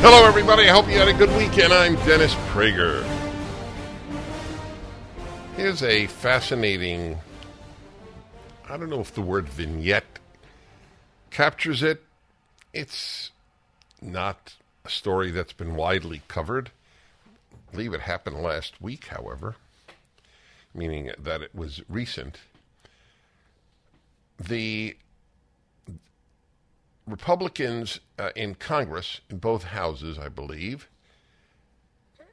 Hello, everybody. I hope you had a good weekend. I'm Dennis Prager. Here's a fascinating, I don't know if the word vignette captures it. It's not a story that's been widely covered. I believe it happened last week, however, meaning that it was recent. The Republicans uh, in Congress, in both houses, I believe,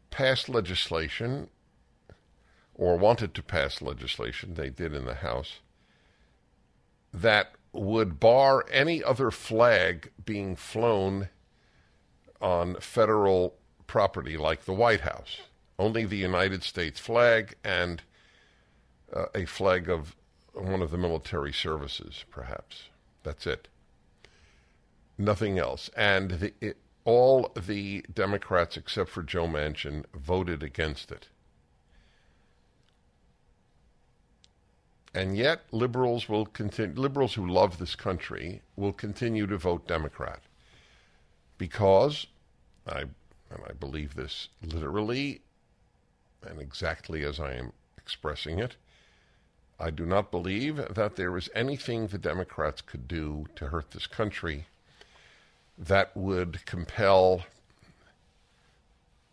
passed legislation or wanted to pass legislation, they did in the House, that would bar any other flag being flown on federal property like the White House. Only the United States flag and uh, a flag of one of the military services, perhaps. That's it nothing else. And the, it, all the Democrats, except for Joe Manchin, voted against it. And yet, liberals will continue. Liberals who love this country will continue to vote Democrat because I and I believe this literally and exactly as I am expressing it. I do not believe that there is anything the Democrats could do to hurt this country that would compel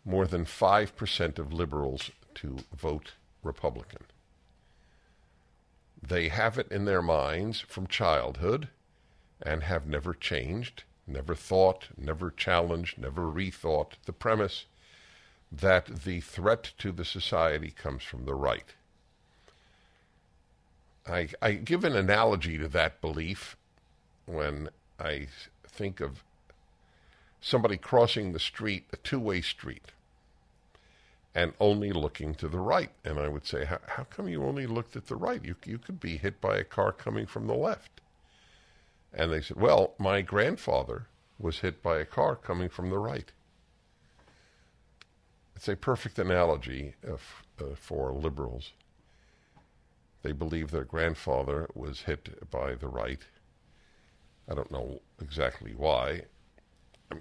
more than 5% of liberals to vote Republican. They have it in their minds from childhood and have never changed, never thought, never challenged, never rethought the premise that the threat to the society comes from the right. I, I give an analogy to that belief when I think of somebody crossing the street, a two way street, and only looking to the right. And I would say, how, come you only looked at the right? You, you could be hit by a car coming from the left. And they said, well, my grandfather was hit by a car coming from the right. It's a perfect analogy of, uh, for liberals. They believe their grandfather was hit by the right. I don't know exactly why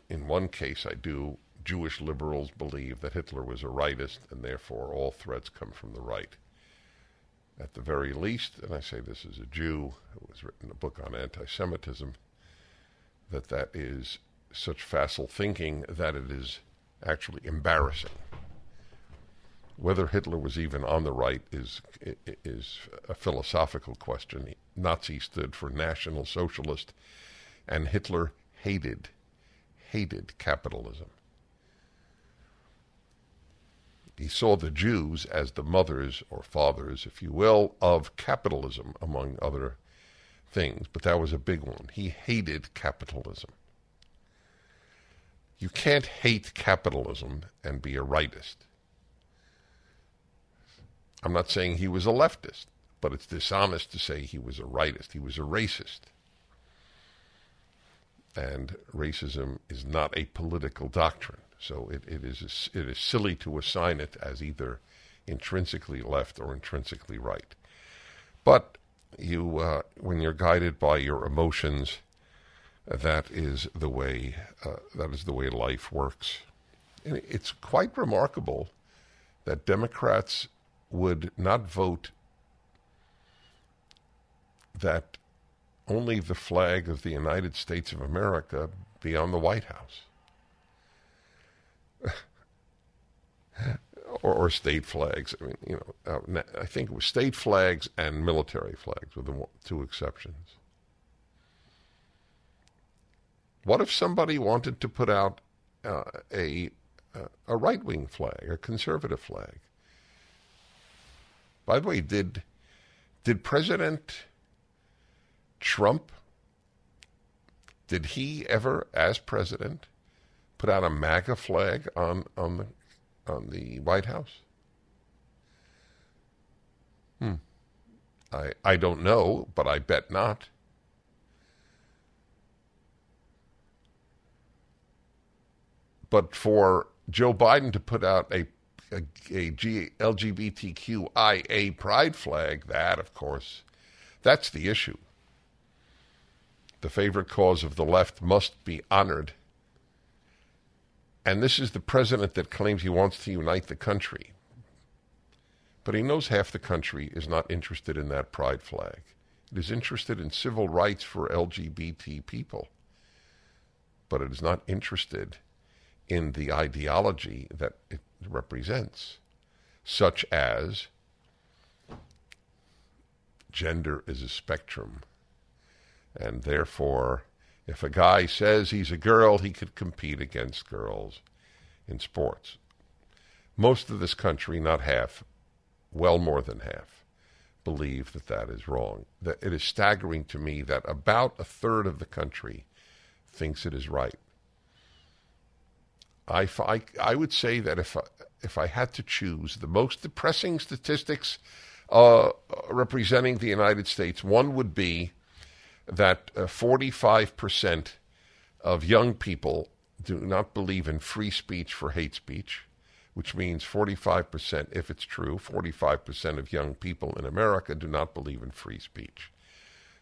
in one case, I do. Jewish liberals believe that Hitler was a rightist, and therefore all threats come from the right. At the very least, and I say this as a Jew who has written a book on anti Semitism, that that is such facile thinking that it is actually embarrassing. Whether Hitler was even on the right is is a philosophical question. Nazi stood for National Socialist, and Hitler hated hated capitalism. He saw the Jews as the mothers or fathers, if you will, of capitalism, among other things, but that was a big one. He hated capitalism. You can't hate capitalism and be a rightist. I'm not saying he was a leftist, but it's dishonest to say he was a rightist. He was a racist. And racism is not a political doctrine. So it, it, is, it is silly to assign it as either intrinsically left or intrinsically right. But you, uh, when you're guided by your emotions, that is the way uh, that is the way life works. And it's quite remarkable that Democrats would not vote that only the flag of the United States of America be on the White House. or, or state flags. I mean, you know, uh, I think it was state flags and military flags, with the two exceptions. What if somebody wanted to put out uh, a a right wing flag, a conservative flag? By the way, did did President Trump did he ever, as president, put out a MAGA flag on on the on the White House? Hmm. I I don't know, but I bet not. But for Joe Biden to put out a a, a G, LGBTQIA pride flag, that of course, that's the issue. The favorite cause of the left must be honored. And this is the president that claims he wants to unite the country. But he knows half the country is not interested in that pride flag. It is interested in civil rights for LGBT people. But it is not interested in the ideology that it represents, such as gender is a spectrum, and therefore, if a guy says he's a girl, he could compete against girls in sports. Most of this country, not half, well more than half, believe that that is wrong. That it is staggering to me that about a third of the country thinks it is right. I, I, I would say that if I, if I had to choose the most depressing statistics uh, representing the United States, one would be that uh, 45% of young people do not believe in free speech for hate speech, which means 45%, if it's true, 45% of young people in America do not believe in free speech.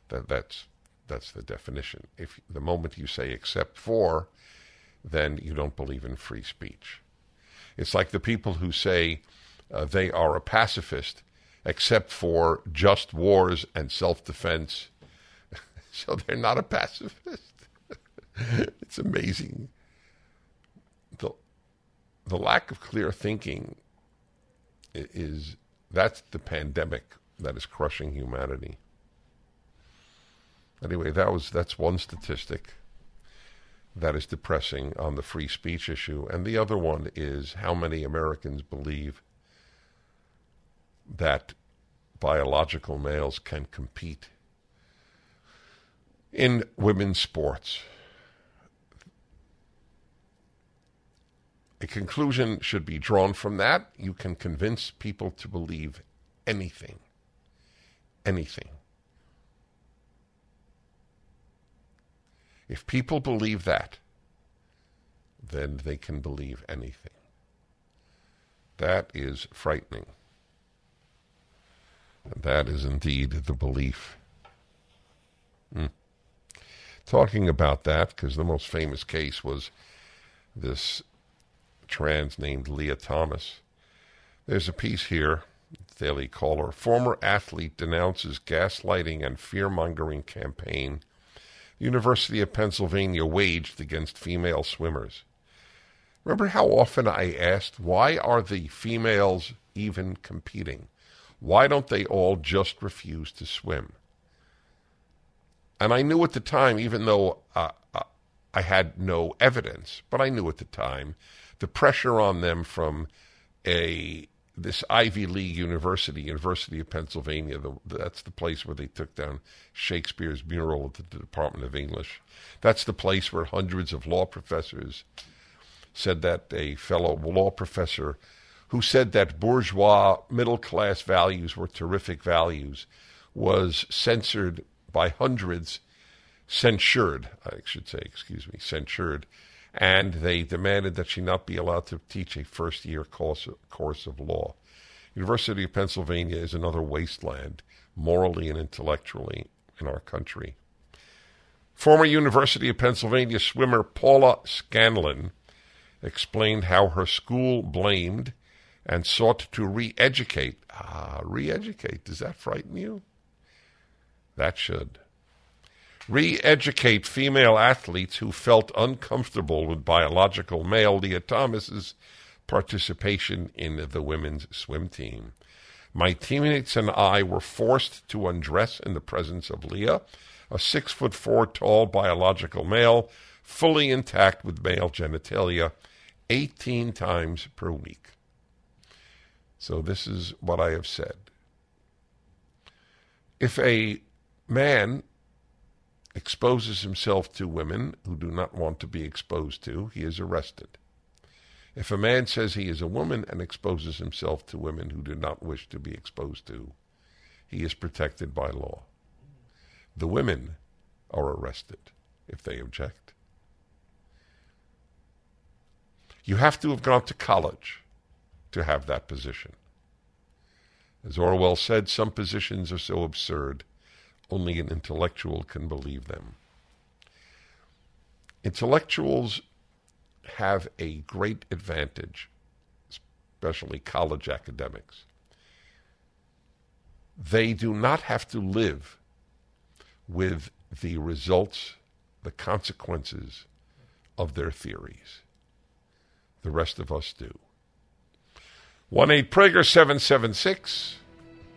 That, that's, that's the definition. If the moment you say except for, then you don't believe in free speech. It's like the people who say uh, they are a pacifist except for just wars and self defense. so they're not a pacifist. it's amazing. The, the lack of clear thinking is that's the pandemic that is crushing humanity. Anyway, that was that's one statistic that is depressing on the free speech issue. And the other one is how many Americans believe that biological males can compete in women's sports. A conclusion should be drawn from that. You can convince people to believe anything. Anything. If people believe that, then they can believe anything. That is frightening. And that is indeed the belief. Mm. Talking about that, because the most famous case was this trans named Lia Thomas. There's a piece here, Daily Caller. Former athlete denounces gaslighting and fear mongering campaign University of Pennsylvania waged against female swimmers. Remember how often I asked, why are the females even competing? Why don't they all just refuse to swim? And I knew at the time, even though uh, uh I had no evidence, but I knew at the time the pressure on them from a this Ivy League university, University of Pennsylvania, the, that's the place where they took down Shakespeare's mural at the Department of English. That's the place where hundreds of law professors said that a fellow law professor who said that bourgeois middle class values were terrific values was censored by hundreds, censured, I should say, excuse me, censured and they demanded that she not be allowed to teach a first year course, course of law. University of Pennsylvania is another wasteland, morally and intellectually, in our country. Former University of Pennsylvania swimmer Paula Scanlon explained how her school blamed and sought to re educate. Ah, re educate. Does that frighten you? That should re educate female athletes who felt uncomfortable with biological male Lia Thomas's participation in the women's swim team. My teammates and I were forced to undress in the presence of Lia, a six foot four tall biological male, fully intact with male genitalia, 18 times per week. So, this is what I have said. If a man exposes himself to women who do not want to be exposed to, he is arrested. If a man says he is a woman and exposes himself to women who do not wish to be exposed to, he is protected by law. The women are arrested if they object. You have to have gone to college to have that position. As Orwell said, some positions are so absurd, only an intellectual can believe them. Intellectuals have a great advantage, especially college academics. They do not have to live with the results, the consequences of their theories. The rest of us do. 1 8 Prager 776.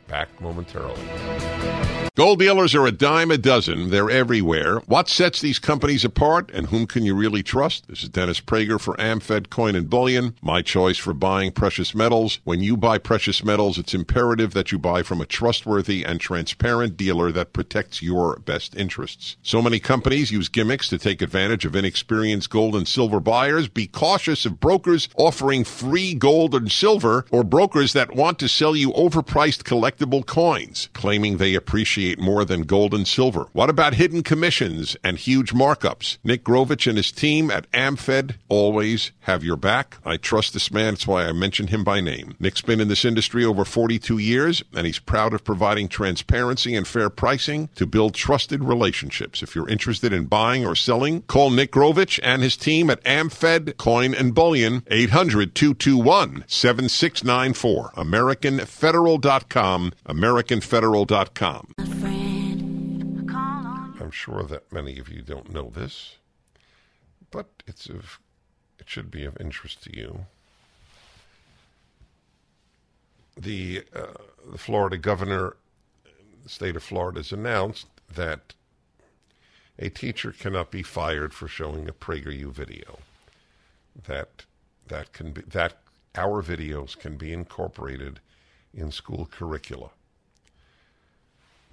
Back momentarily. Gold dealers are a dime a dozen. They're everywhere. What sets these companies apart and whom can you really trust? This is Dennis Prager for AmFed Coin and Bullion, my choice for buying precious metals. When you buy precious metals, it's imperative that you buy from a trustworthy and transparent dealer that protects your best interests. So many companies use gimmicks to take advantage of inexperienced gold and silver buyers. Be cautious of brokers offering free gold and silver or brokers that want to sell you overpriced collectible coins, claiming they appreciate more than gold and silver? What about hidden commissions and huge markups? Nick Grovich and his team at AmFed always have your back. I trust this man. That's why I mention him by name. Nick's been in this industry over 42 years, and he's proud of providing transparency and fair pricing to build trusted relationships. If you're interested in buying or selling, call Nick Grovich and his team at AmFed Coin and Bullion, 800 221 7694. AmericanFederal.com. AmericanFederal.com sure that many of you don't know this, but it's of, it should be of interest to you. The, uh, the Florida governor, the state of Florida, has announced that a teacher cannot be fired for showing a PragerU video. That that can be that our videos can be incorporated in school curricula.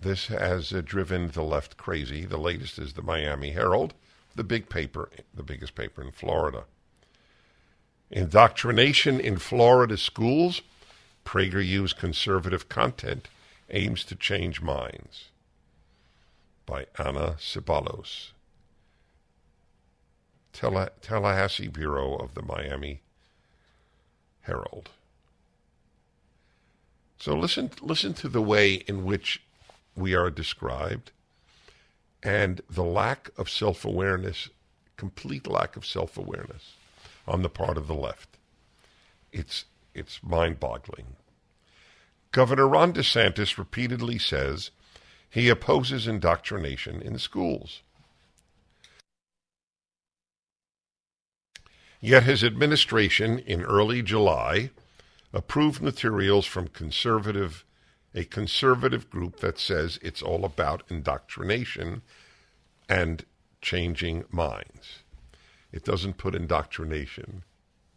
This has uh, driven the left crazy. The latest is the Miami Herald, the big paper, the biggest paper in Florida. Indoctrination in Florida schools. PragerU's conservative content aims to change minds. By Ana Ceballos. Tallahassee Bureau of the Miami Herald. So listen, listen to the way in which we are described, and the lack of self awareness, complete lack of self awareness on the part of the left. It's, it's mind boggling. Governor Ron DeSantis repeatedly says he opposes indoctrination in schools. Yet his administration in early July approved materials from conservative a conservative group that says it's all about indoctrination and changing minds. It doesn't put indoctrination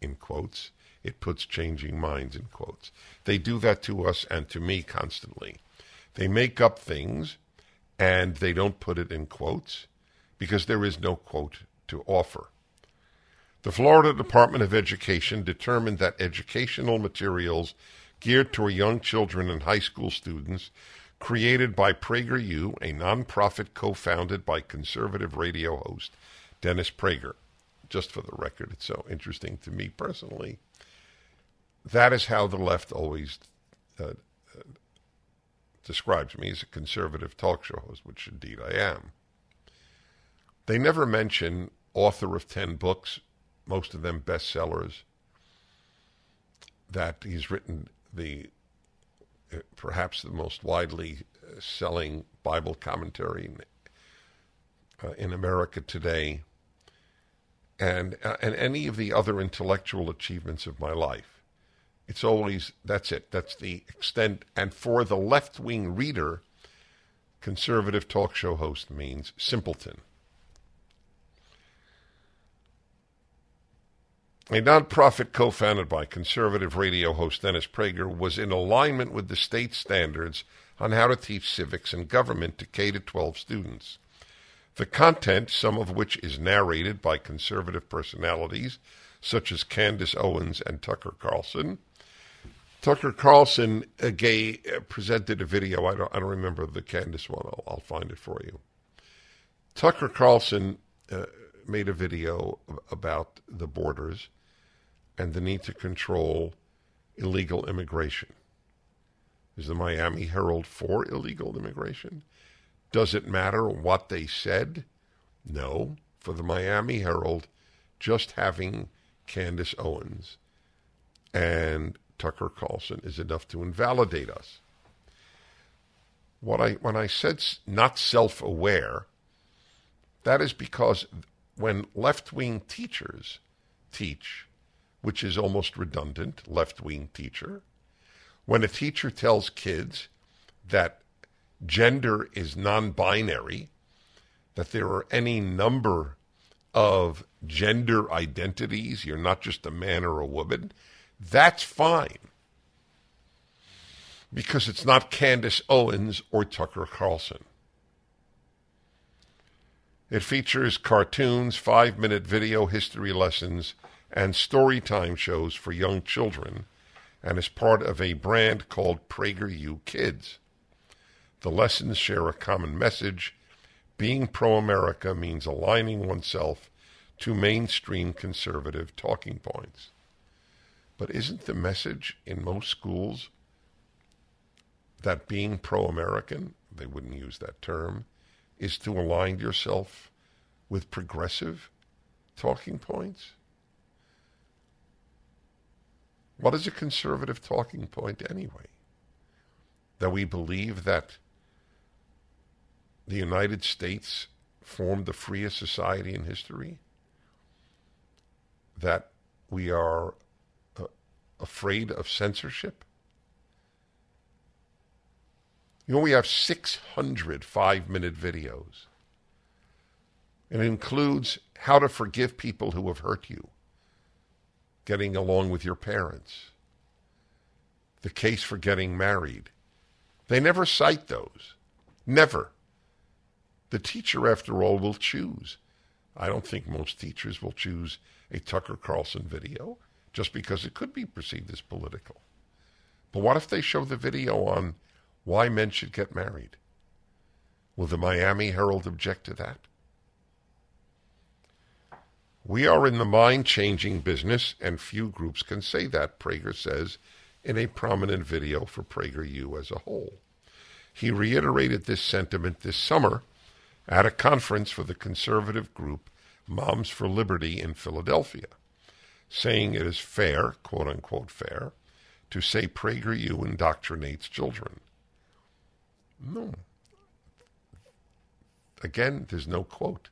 in quotes, it puts changing minds in quotes. They do that to us and to me constantly. They make up things and they don't put it in quotes because there is no quote to offer. The Florida Department of Education determined that educational materials geared toward young children and high school students, created by PragerU, a nonprofit co founded by conservative radio host Dennis Prager. Just for the record, it's so interesting to me personally. That is how the left always uh, uh, describes me as a conservative talk show host, which indeed I am. They never mention author of 10 books, most of them bestsellers, that he's written the uh, perhaps the most widely uh, selling Bible commentary in, uh, in America today. and uh, and any of the other intellectual achievements of my life. It's always that's it. That's the extent. And for the left wing reader, conservative talk show host means simpleton. A nonprofit co founded by conservative radio host Dennis Prager was in alignment with the state standards on how to teach civics and government to K 12 students. The content, some of which is narrated by conservative personalities such as Candace Owens and Tucker Carlson. Tucker Carlson uh, gay, uh, presented a video. I don't, I don't remember the Candace one. I'll, I'll find it for you. Tucker Carlson uh, made a video about the borders and the need to control illegal immigration. Is the Miami Herald for illegal immigration? Does it matter what they said? No. For the Miami Herald, just having Candace Owens and Tucker Carlson is enough to invalidate us. What I when I said not self-aware, that is because when left-wing teachers teach, which is almost redundant, left-wing teacher, when a teacher tells kids that gender is non-binary, that there are any number of gender identities, you're not just a man or a woman, that's fine. Because it's not Candace Owens or Tucker Carlson. It features cartoons, five minute video history lessons, and story time shows for young children, and is part of a brand called PragerU Kids. The lessons share a common message. Being pro America means aligning oneself to mainstream conservative talking points. But isn't the message in most schools that being pro American, they wouldn't use that term, is to align yourself with progressive talking points? What is a conservative talking point anyway? That we believe that the United States formed the freest society in history? That we are uh, afraid of censorship? You know, we have 600 five minute videos. It includes how to forgive people who have hurt you, getting along with your parents, the case for getting married. They never cite those. Never. The teacher, after all, will choose. I don't think most teachers will choose a Tucker Carlson video just because it could be perceived as political. But what if they show the video on why men should get married? Will the Miami Herald object to that? We are in the mind changing business, and few groups can say that, Prager says in a prominent video for PragerU as a whole. He reiterated this sentiment this summer at a conference for the conservative group Moms for Liberty in Philadelphia saying it is fair, quote unquote fair, to say PragerU indoctrinates children. No. Again, there's no quote.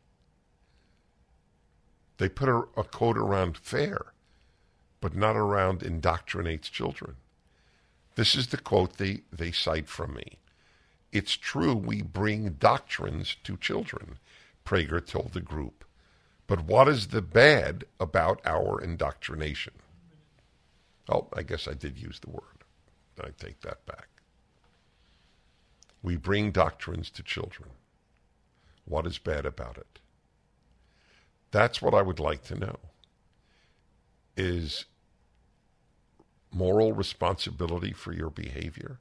They put a, a quote around fair, but not around indoctrinates children. This is the quote they, they cite from me. It's true we bring doctrines to children, Prager told the group. But what is the bad about our indoctrination? Oh, I guess I did use the word. I take that back. We bring doctrines to children. What is bad about it? That's what I would like to know. Is moral responsibility for your behavior,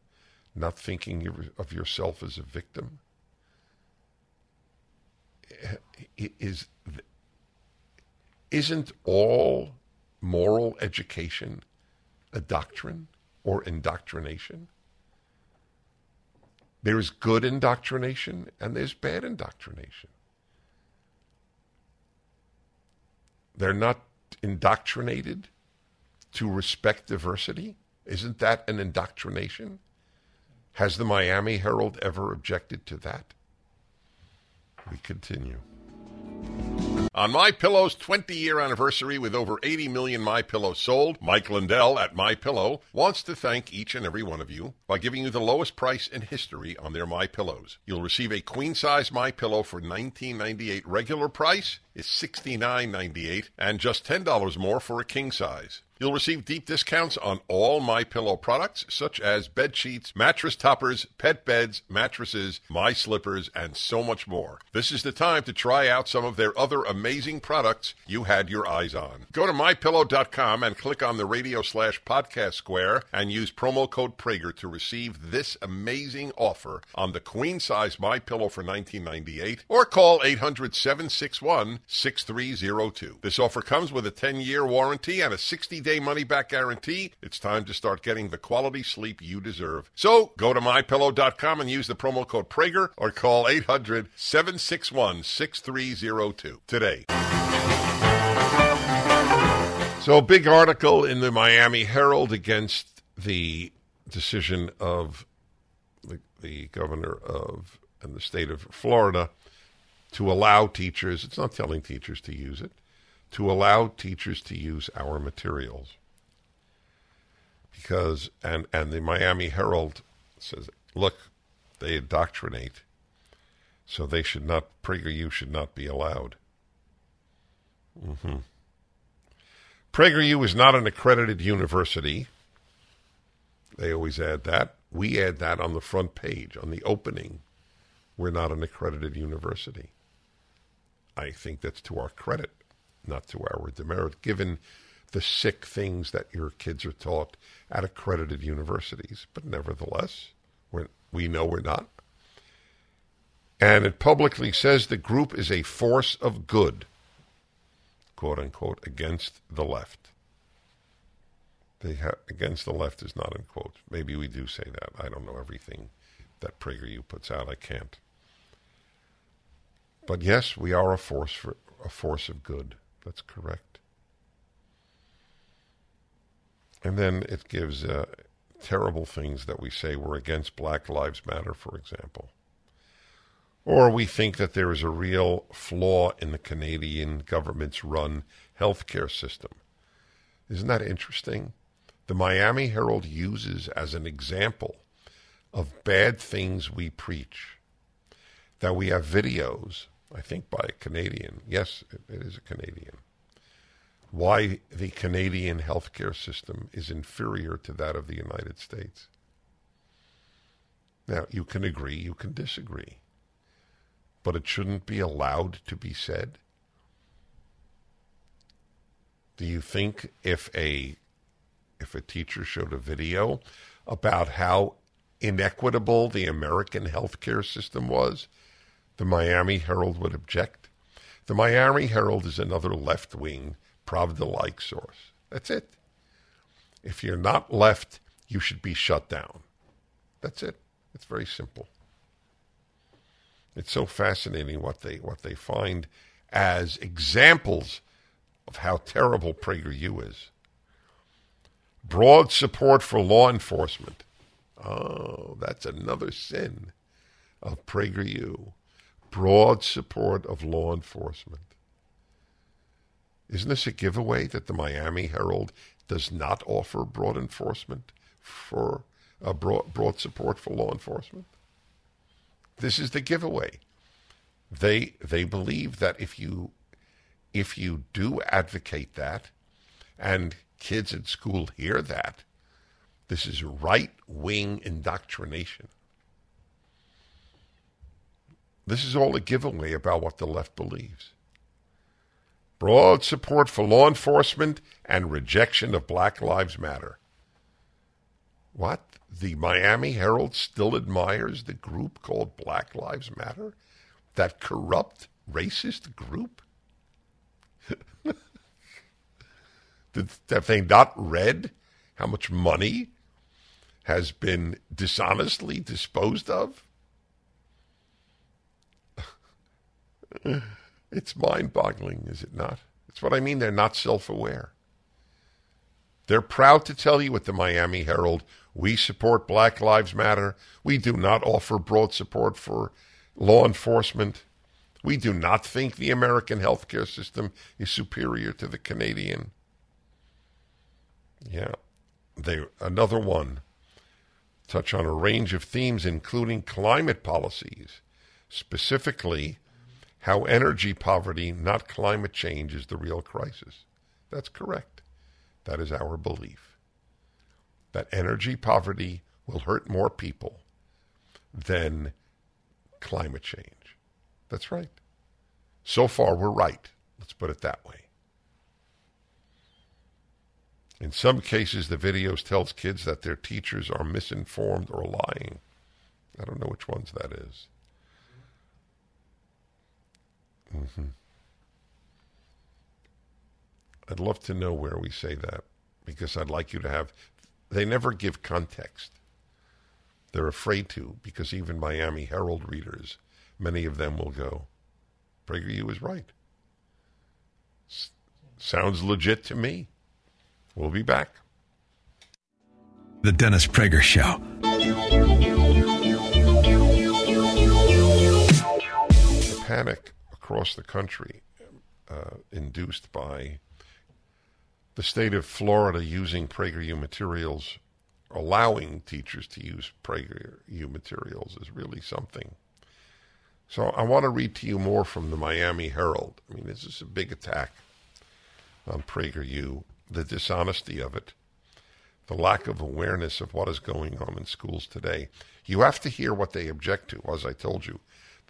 not thinking of yourself as a victim? Is isn't all moral education a doctrine or indoctrination? There's good indoctrination and there's bad indoctrination. They're not indoctrinated to respect diversity. Isn't that an indoctrination? Has the Miami Herald ever objected to that? We continue. On My Pillow's 20-year anniversary with over 80 million My Pillows sold, Mike Lindell at My Pillow wants to thank each and every one of you by giving you the lowest price in history on their My Pillows. You'll receive a queen-size My Pillow for $19.98 regular price is $69.98 and just $10 more for a king size. You'll receive deep discounts on all My Pillow products such as bed sheets, mattress toppers, pet beds, mattresses, my slippers, and so much more. This is the time to try out some of their other amazing products you had your eyes on. Go to mypillow.com and click on the radio slash podcast square and use promo code Prager to receive this amazing offer on the queen size My Pillow for 1998 or call 800-761-6302. This offer comes with a 10-year warranty and a 60-day money back guarantee. It's time to start getting the quality sleep you deserve. So go to mypillow.com and use the promo code Prager or call 800 761 6302 today. So, big article in the Miami Herald against the decision of the, the governor of and the state of Florida to allow teachers, it's not telling teachers to use it, to allow teachers to use our materials. Because, and, and the Miami Herald says, look, they indoctrinate, so they should not, PragerU should not be allowed. Mm-hmm. PragerU is not an accredited university. They always add that. We add that on the front page, on the opening. We're not an accredited university. I think that's to our credit, not to our demerit, given the sick things that your kids are taught at accredited universities. But nevertheless, we know we're not. And it publicly says the group is a force of good, quote unquote, against the left. Ha- against the left is not in quotes. Maybe we do say that. I don't know everything that PragerU puts out. I can't. But yes, we are a force for a force of good. That's correct. And then it gives uh, terrible things that we say we're against Black Lives Matter, for example. Or we think that there is a real flaw in the Canadian government's run healthcare system. Isn't that interesting? The Miami Herald uses as an example of bad things we preach that we have videos, I think by a Canadian. Yes, it, it is a Canadian. Why the Canadian healthcare system is inferior to that of the United States. Now, you can agree, you can disagree, but it shouldn't be allowed to be said. Do you think if a if a teacher showed a video about how inequitable the American healthcare system was, the Miami Herald would object. The Miami Herald is another left wing, Pravda like source. That's it. If you're not left, you should be shut down. That's it. It's very simple. It's so fascinating what they what they find as examples of how terrible PragerU is. Broad support for law enforcement. Oh, that's another sin of PragerU. Broad support of law enforcement. Isn't this a giveaway that the Miami Herald does not offer broad enforcement for uh, broad, broad support for law enforcement? This is the giveaway. They they believe that if you if you do advocate that, and kids at school hear that, this is right wing indoctrination. This is all a giveaway about what the left believes. Broad support for law enforcement and rejection of Black Lives Matter. What? The Miami Herald still admires the group called Black Lives Matter? That corrupt, racist group? Did, have they not read how much money has been dishonestly disposed of? it's mind boggling, is it not? It's what I mean. They're not self aware. They're proud to tell you at the Miami Herald we support Black Lives Matter. We do not offer broad support for law enforcement. We do not think the American healthcare system is superior to the Canadian. Yeah. They another one touch on a range of themes including climate policies, specifically how energy poverty, not climate change, is the real crisis. That's correct. That is our belief. That energy poverty will hurt more people than climate change. That's right. So far, we're right. Let's put it that way. In some cases, the videos tells kids that their teachers are misinformed or lying. I don't know which ones that is. Mm-hmm. I'd love to know where we say that because I'd like you to have. They never give context. They're afraid to because even Miami Herald readers, many of them will go, PragerU is right. S- sounds legit to me. We'll be back. The Dennis Prager Show. The panic across the country uh, induced by the state of Florida using PragerU materials, allowing teachers to use PragerU materials is really something. So I want to read to you more from the Miami Herald. I mean, this is a big attack on PragerU, the dishonesty of it, the lack of awareness of what is going on in schools today. You have to hear what they object to, as I told you.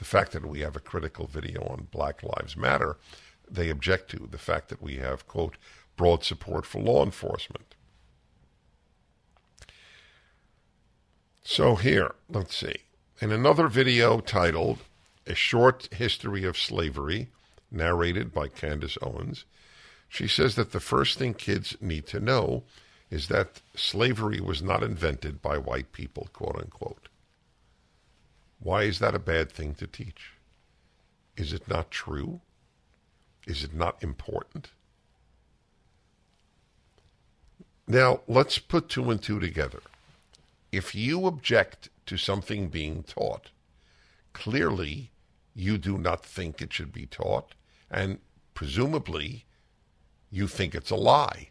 The fact that we have a critical video on Black Lives Matter, they object to. The fact that we have, quote, broad support for law enforcement. So here, let's see. In another video titled A Short History of Slavery, narrated by Candace Owens, she says that the first thing kids need to know is that slavery was not invented by white people, quote unquote. Why is that a bad thing to teach? Is it not true? Is it not important? Now, let's put two and two together. If you object to something being taught, clearly you do not think it should be taught, and presumably you think it's a lie.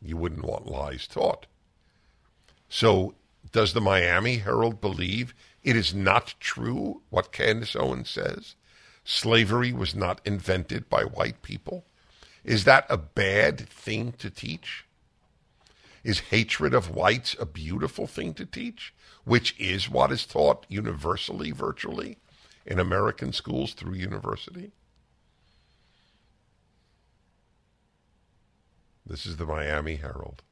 You wouldn't want lies taught. So, does the Miami Herald believe it is not true what Candace Owens says? Slavery was not invented by white people? Is that a bad thing to teach? Is hatred of whites a beautiful thing to teach, which is what is taught universally, virtually, in American schools through university? This is the Miami Herald.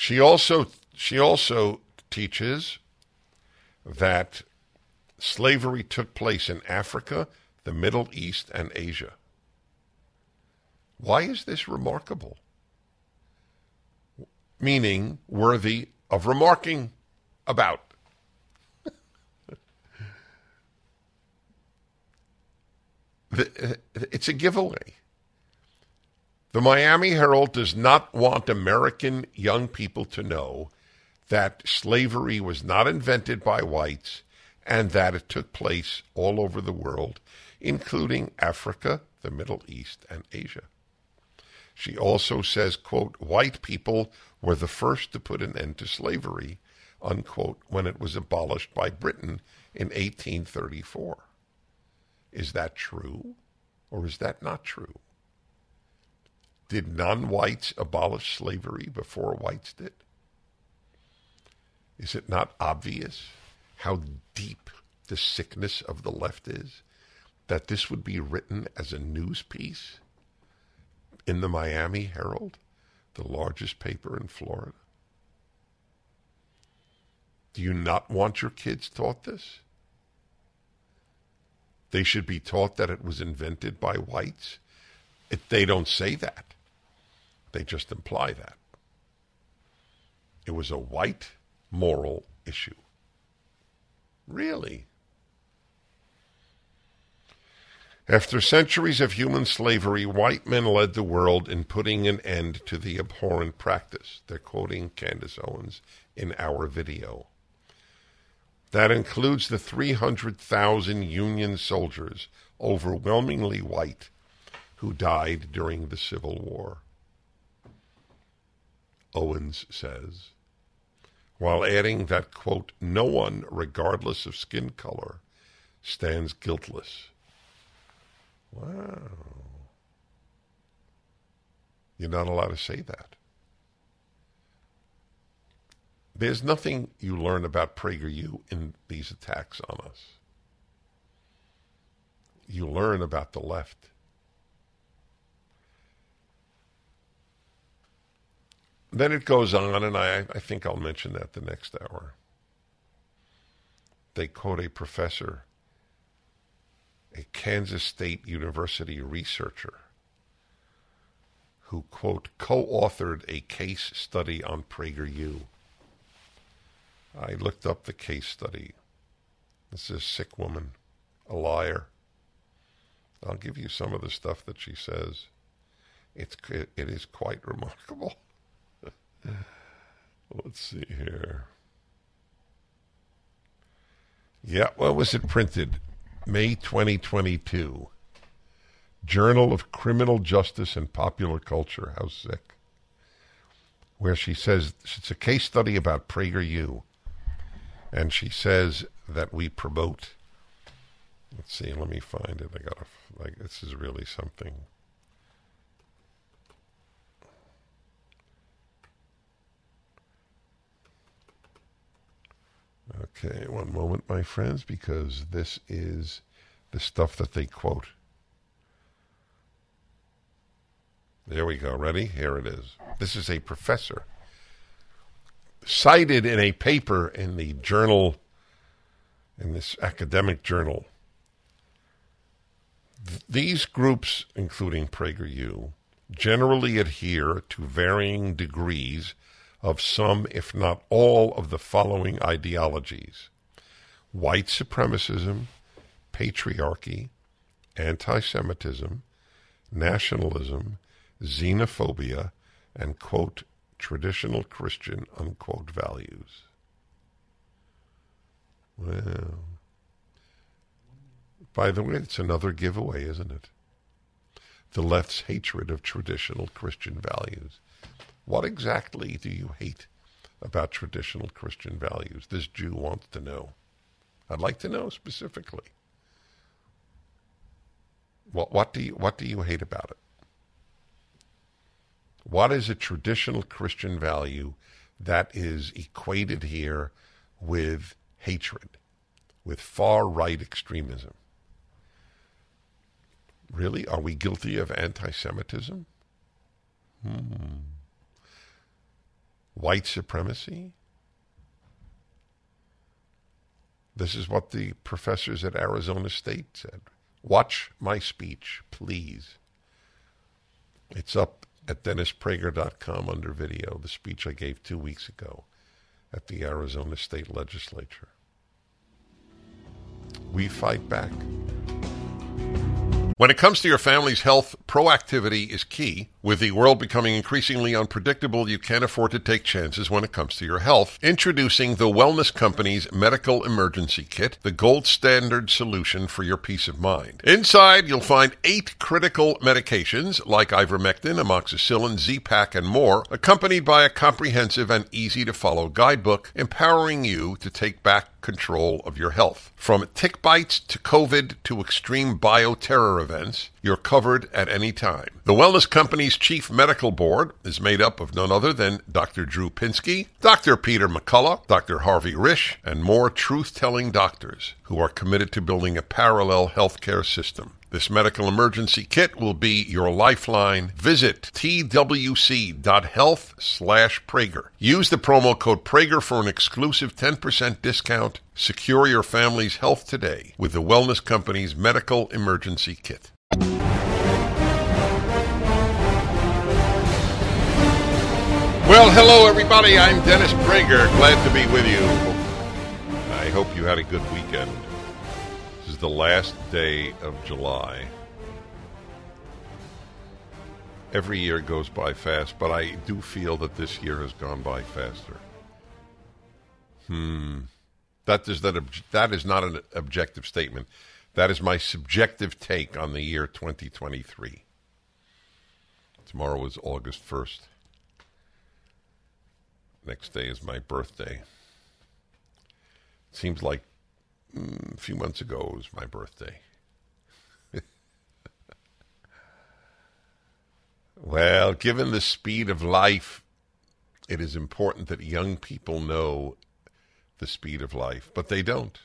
She also she also teaches that slavery took place in Africa, the Middle East, and Asia. Why is this remarkable? Meaning worthy of remarking about. Uh, it's a giveaway. The Miami Herald does not want American young people to know that slavery was not invented by whites and that it took place all over the world, including Africa, the Middle East, and Asia. She also says, quote, white people were the first to put an end to slavery, unquote, when it was abolished by Britain in 1834. Is that true or is that not true? Did non whites abolish slavery before whites did? Is it not obvious how deep the sickness of the left is that this would be written as a news piece in the Miami Herald, the largest paper in Florida? Do you not want your kids taught this? They should be taught that it was invented by whites. It, they don't say that. They just imply that. It was a white moral issue. Really? After centuries of human slavery, white men led the world in putting an end to the abhorrent practice. They're quoting Candace Owens in our video. That includes the 300,000 Union soldiers, overwhelmingly white, who died during the Civil War. Owens says, while adding that, quote, no one, regardless of skin color, stands guiltless. Wow. You're not allowed to say that. There's nothing you learn about PragerU in these attacks on us. You learn about the left. Then it goes on, and I, I think I'll mention that the next hour. They quote a professor, a Kansas State University researcher, who, quote, co authored a case study on PragerU. I looked up the case study. This is a sick woman, a liar. I'll give you some of the stuff that she says. It's it is quite remarkable. Let's see here. Yeah, what was it printed? May 2022. Journal of Criminal Justice and Popular Culture. How sick. Where she says it's a case study about PragerU and she says that we promote. Let's see. Let me find it. I gotta like this is really something. Okay, one moment, my friends, because this is the stuff that they quote. There we go. Ready? Here it is. This is a professor cited in a paper in the journal, in this academic journal. Th- these groups, including PragerU, generally adhere to varying degrees of some, if not all, of the following ideologies white supremacism, patriarchy, anti Semitism, nationalism, xenophobia, and, quote, traditional Christian unquote values. Well, by the way, it's another giveaway, isn't it? The left's hatred of traditional Christian values. What exactly do you hate about traditional Christian values? This Jew wants to know. I'd like to know specifically. What, what do you what do you hate about it? What is a traditional Christian value that is equated here with hatred, with far right extremism? Really? Are we guilty of anti Semitism? Hmm. White supremacy? This is what the professors at Arizona State said. Watch my speech, please. It's up at DennisPrager.com under video, the speech I gave two weeks ago at the Arizona State Legislature. We fight back. When it comes to your family's health, proactivity is key. With the world becoming increasingly unpredictable, you can't afford to take chances when it comes to your health. Introducing the Wellness Company's Medical Emergency Kit, the gold standard solution for your peace of mind. Inside, you'll find eight critical medications like ivermectin, amoxicillin, Z-Pak, and more, accompanied by a comprehensive and easy to follow guidebook empowering you to take back control of your health. From tick bites to COVID to extreme bioterror events, you're covered at any time. The Wellness Company's chief medical board is made up of none other than Dr. Drew Pinsky, Dr. Peter McCullough, Dr. Harvey Risch, and more truth telling doctors who are committed to building a parallel healthcare system. This medical emergency kit will be your lifeline. Visit twc.health slash Prager. Use the promo code Prager for an exclusive 10% discount. Secure your family's health today with the Wellness Company's medical emergency kit. Well, hello everybody. I'm Dennis Prager. Glad to be with you. I hope you had a good weekend the last day of July. Every year goes by fast, but I do feel that this year has gone by faster. Hmm. That is that ob- that is not an objective statement. That is my subjective take on the year 2023. Tomorrow is August 1st. Next day is my birthday. Seems like mm, a few months ago it was my birthday. well, given the speed of life, it is important that young people know the speed of life, but they don't.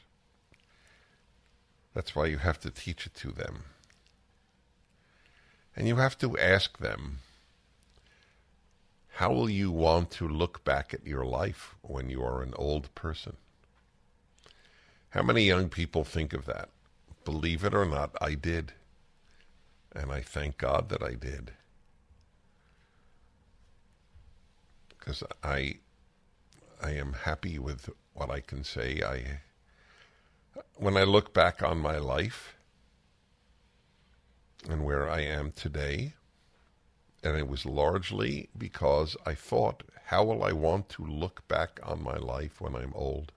That's why you have to teach it to them. And you have to ask them, how will you want to look back at your life when you are an old person? How many young people think of that? Believe it or not, I did. And I thank God that I did. Because I I am happy with what I can say. I when I look back on my life and where I am today, and it was largely because I thought, how will I want to look back on my life when I'm old?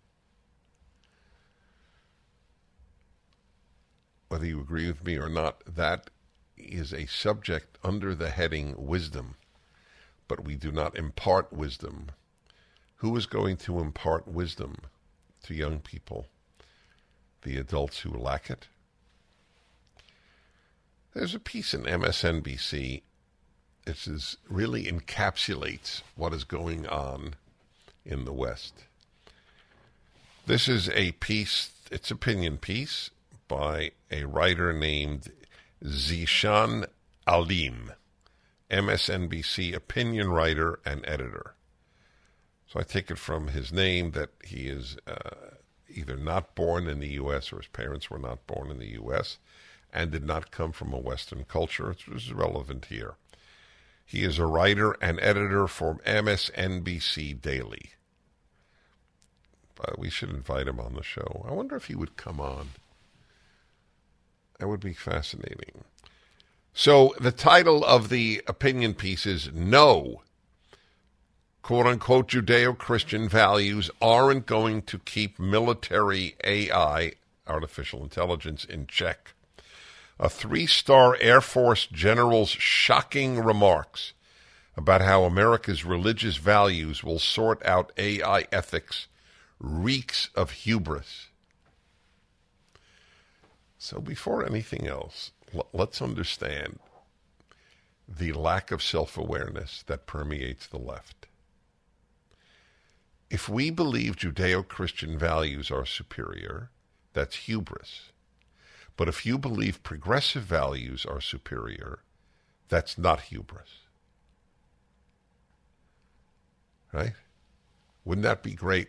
Whether you agree with me or not, that is a subject under the heading wisdom, but we do not impart wisdom. Who is going to impart wisdom to young people? The adults who lack it? There's a piece in MSNBC this is really encapsulates what is going on in the West. This is a piece, it's opinion piece by a writer named Zeeshan Alim, MSNBC opinion writer and editor. So I take it from his name that he is uh, either not born in the U.S. or his parents were not born in the U.S. and did not come from a Western culture, which is relevant here. He is a writer and editor for MSNBC Daily. Uh, we should invite him on the show. I wonder if he would come on. That would be fascinating. So, the title of the opinion piece is No, quote unquote, Judeo Christian values aren't going to keep military AI, artificial intelligence, in check a three star Air Force general's shocking remarks about how America's religious values will sort out AI ethics reeks of hubris. So, before anything else, let's understand the lack of self awareness that permeates the left. If we believe Judeo Christian values are superior, that's hubris. But if you believe progressive values are superior, that's not hubris. Right? Wouldn't that be great?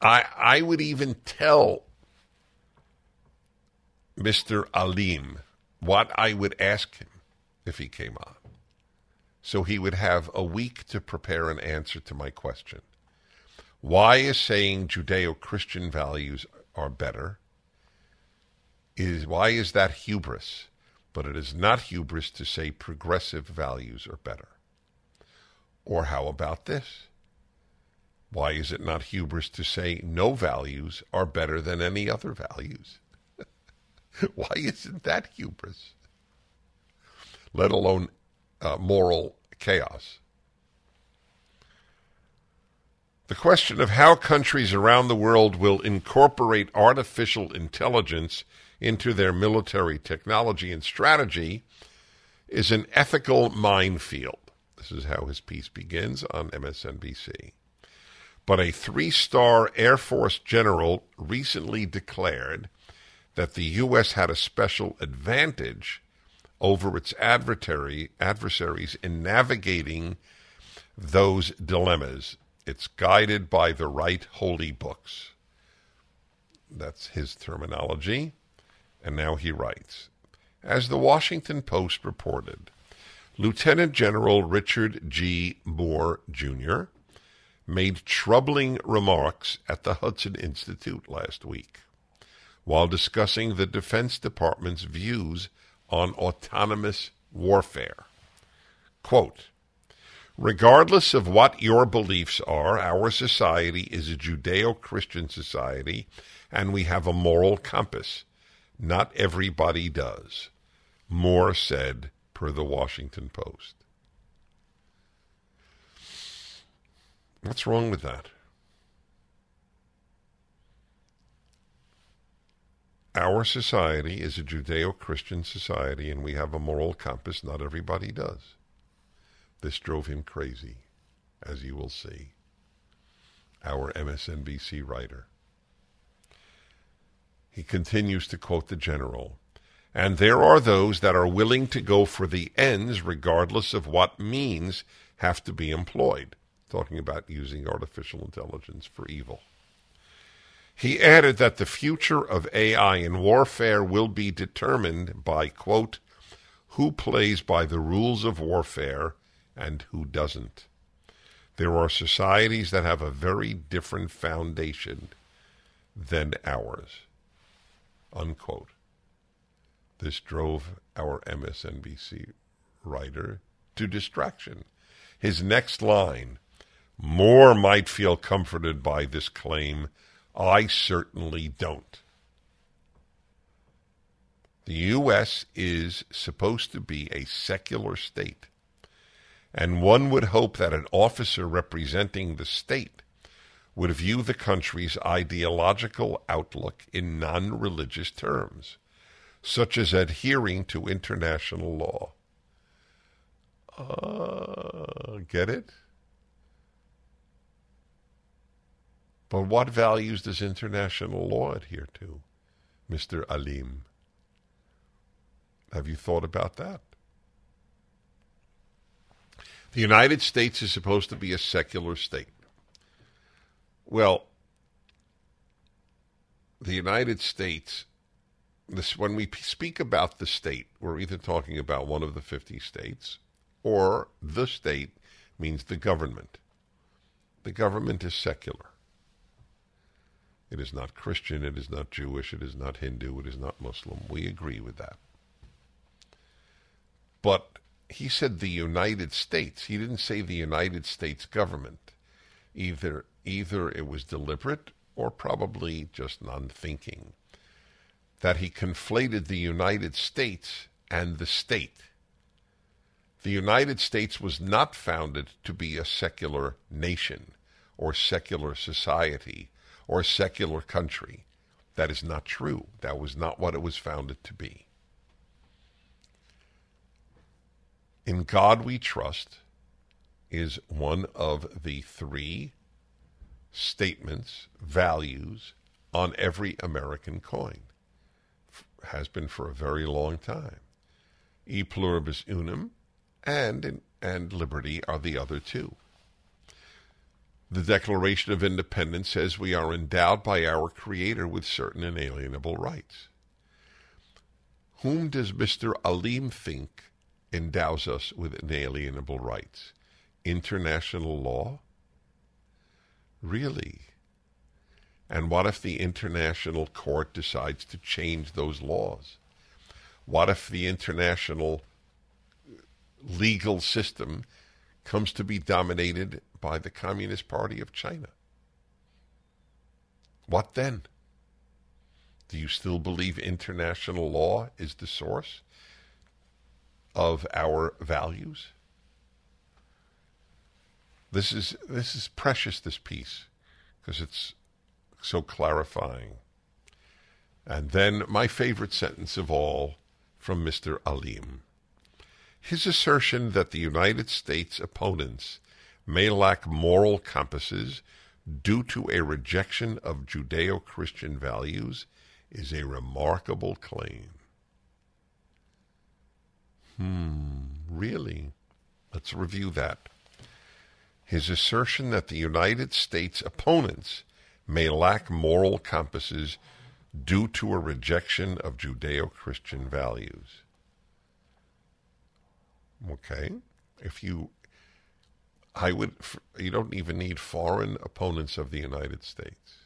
I I would even tell Mr. Alim what I would ask him if he came on. So he would have a week to prepare an answer to my question. Why is saying Judeo Christian values are better is why is that hubris? But it is not hubris to say progressive values are better. Or how about this? Why is it not hubris to say no values are better than any other values? Why isn't that hubris? Let alone uh, moral chaos. The question of how countries around the world will incorporate artificial intelligence into their military technology and strategy is an ethical minefield. This is how his piece begins on MSNBC. But a three star Air Force general recently declared that the U.S. had a special advantage over its adversary, adversaries in navigating those dilemmas. It's guided by the right holy books. That's his terminology. And now he writes As the Washington Post reported, Lieutenant General Richard G. Moore, Jr., made troubling remarks at the Hudson Institute last week while discussing the Defense Department's views on autonomous warfare. Quote, Regardless of what your beliefs are, our society is a Judeo Christian society and we have a moral compass. Not everybody does. Moore said, per the Washington Post. What's wrong with that? Our society is a Judeo Christian society, and we have a moral compass. Not everybody does. This drove him crazy, as you will see. Our MSNBC writer. He continues to quote the general. And there are those that are willing to go for the ends, regardless of what means have to be employed. Talking about using artificial intelligence for evil. He added that the future of AI in warfare will be determined by, quote, who plays by the rules of warfare and who doesn't. There are societies that have a very different foundation than ours. Unquote. This drove our MSNBC writer to distraction. His next line Moore might feel comforted by this claim I certainly don't. The U.S. is supposed to be a secular state, and one would hope that an officer representing the state would view the country's ideological outlook in non religious terms, such as adhering to international law. Uh, get it? But what values does international law adhere to, Mr. Alim? Have you thought about that? The United States is supposed to be a secular state. Well, the United States, this, when we speak about the state, we're either talking about one of the 50 states or the state means the government. The government is secular. It is not Christian, it is not Jewish, it is not Hindu, it is not Muslim. We agree with that. But he said the United States. He didn't say the United States government. Either either it was deliberate or probably just non-thinking. That he conflated the United States and the state. The United States was not founded to be a secular nation or secular society or secular country. That is not true. That was not what it was founded to be. In God we trust is one of the three statements, values on every American coin. Has been for a very long time. E pluribus unum and, and liberty are the other two. The Declaration of Independence says we are endowed by our Creator with certain inalienable rights. Whom does Mr. Alim think endows us with inalienable rights? International law? Really? And what if the international court decides to change those laws? What if the international legal system comes to be dominated by the Communist Party of China. What then? Do you still believe international law is the source of our values? This is this is precious this piece because it's so clarifying. And then my favorite sentence of all from Mr. Alim. His assertion that the United States opponents may lack moral compasses due to a rejection of Judeo Christian values is a remarkable claim. Hmm, really? Let's review that. His assertion that the United States opponents may lack moral compasses due to a rejection of Judeo Christian values. Okay? If you I would, you don't even need foreign opponents of the United States.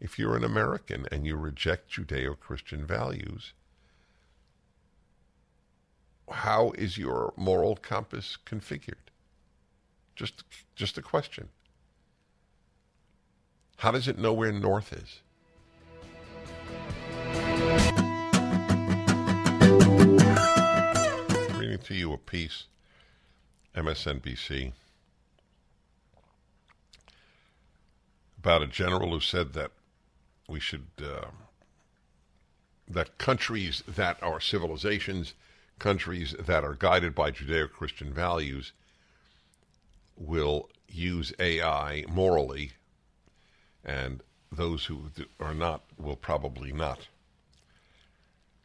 If you're an American and you reject Judeo Christian values, how is your moral compass configured? Just, just a question. How does it know where north is? To you a piece, MSNBC, about a general who said that we should, uh, that countries that are civilizations, countries that are guided by Judeo Christian values, will use AI morally, and those who are not will probably not.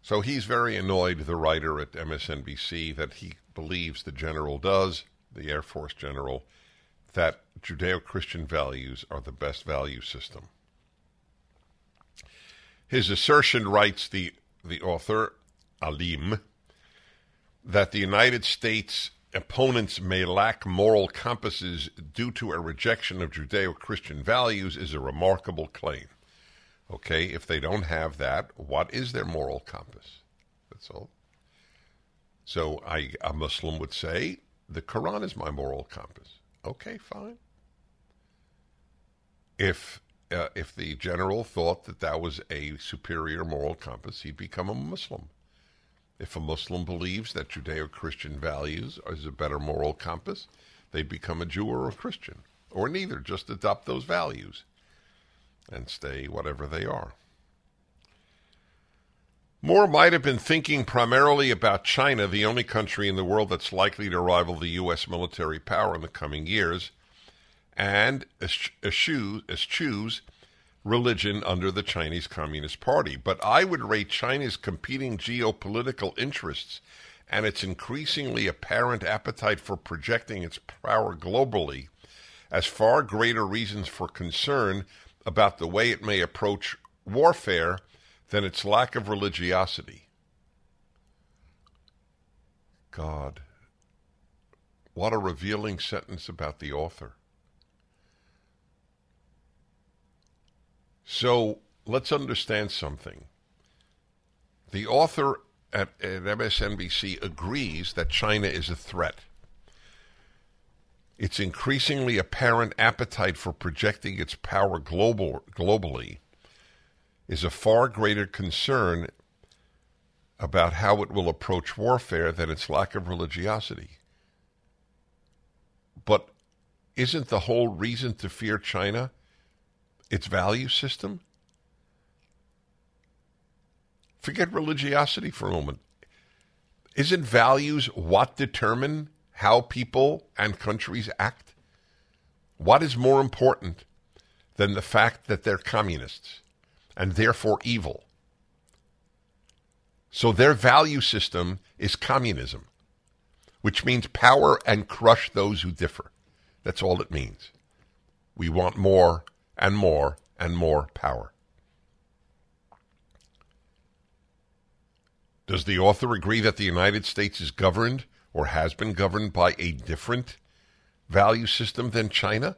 So he's very annoyed, the writer at MSNBC, that he believes the general does, the Air Force general, that Judeo Christian values are the best value system. His assertion, writes the, the author, Alim, that the United States opponents may lack moral compasses due to a rejection of Judeo Christian values is a remarkable claim. Okay, if they don't have that, what is their moral compass? That's all. So I, a Muslim would say, the Quran is my moral compass. Okay, fine. If uh, if the general thought that that was a superior moral compass, he'd become a Muslim. If a Muslim believes that Judeo Christian values is a better moral compass, they'd become a Jew or a Christian, or neither, just adopt those values and stay whatever they are. Moore might have been thinking primarily about China, the only country in the world that's likely to rival the U.S. military power in the coming years, and eschews religion under the Chinese Communist Party. But I would rate China's competing geopolitical interests and its increasingly apparent appetite for projecting its power globally as far greater reasons for concern about the way it may approach warfare than its lack of religiosity. God, what a revealing sentence about the author. So let's understand something. The author at, at MSNBC agrees that China is a threat. Its increasingly apparent appetite for projecting its power global, globally is a far greater concern about how it will approach warfare than its lack of religiosity. But isn't the whole reason to fear China its value system? Forget religiosity for a moment. Isn't values what determine how people and countries act? What is more important than the fact that they're communists and therefore evil? So their value system is communism, which means power and crush those who differ. That's all it means. We want more and more and more power. Does the author agree that the United States is governed or has been governed by a different value system than China?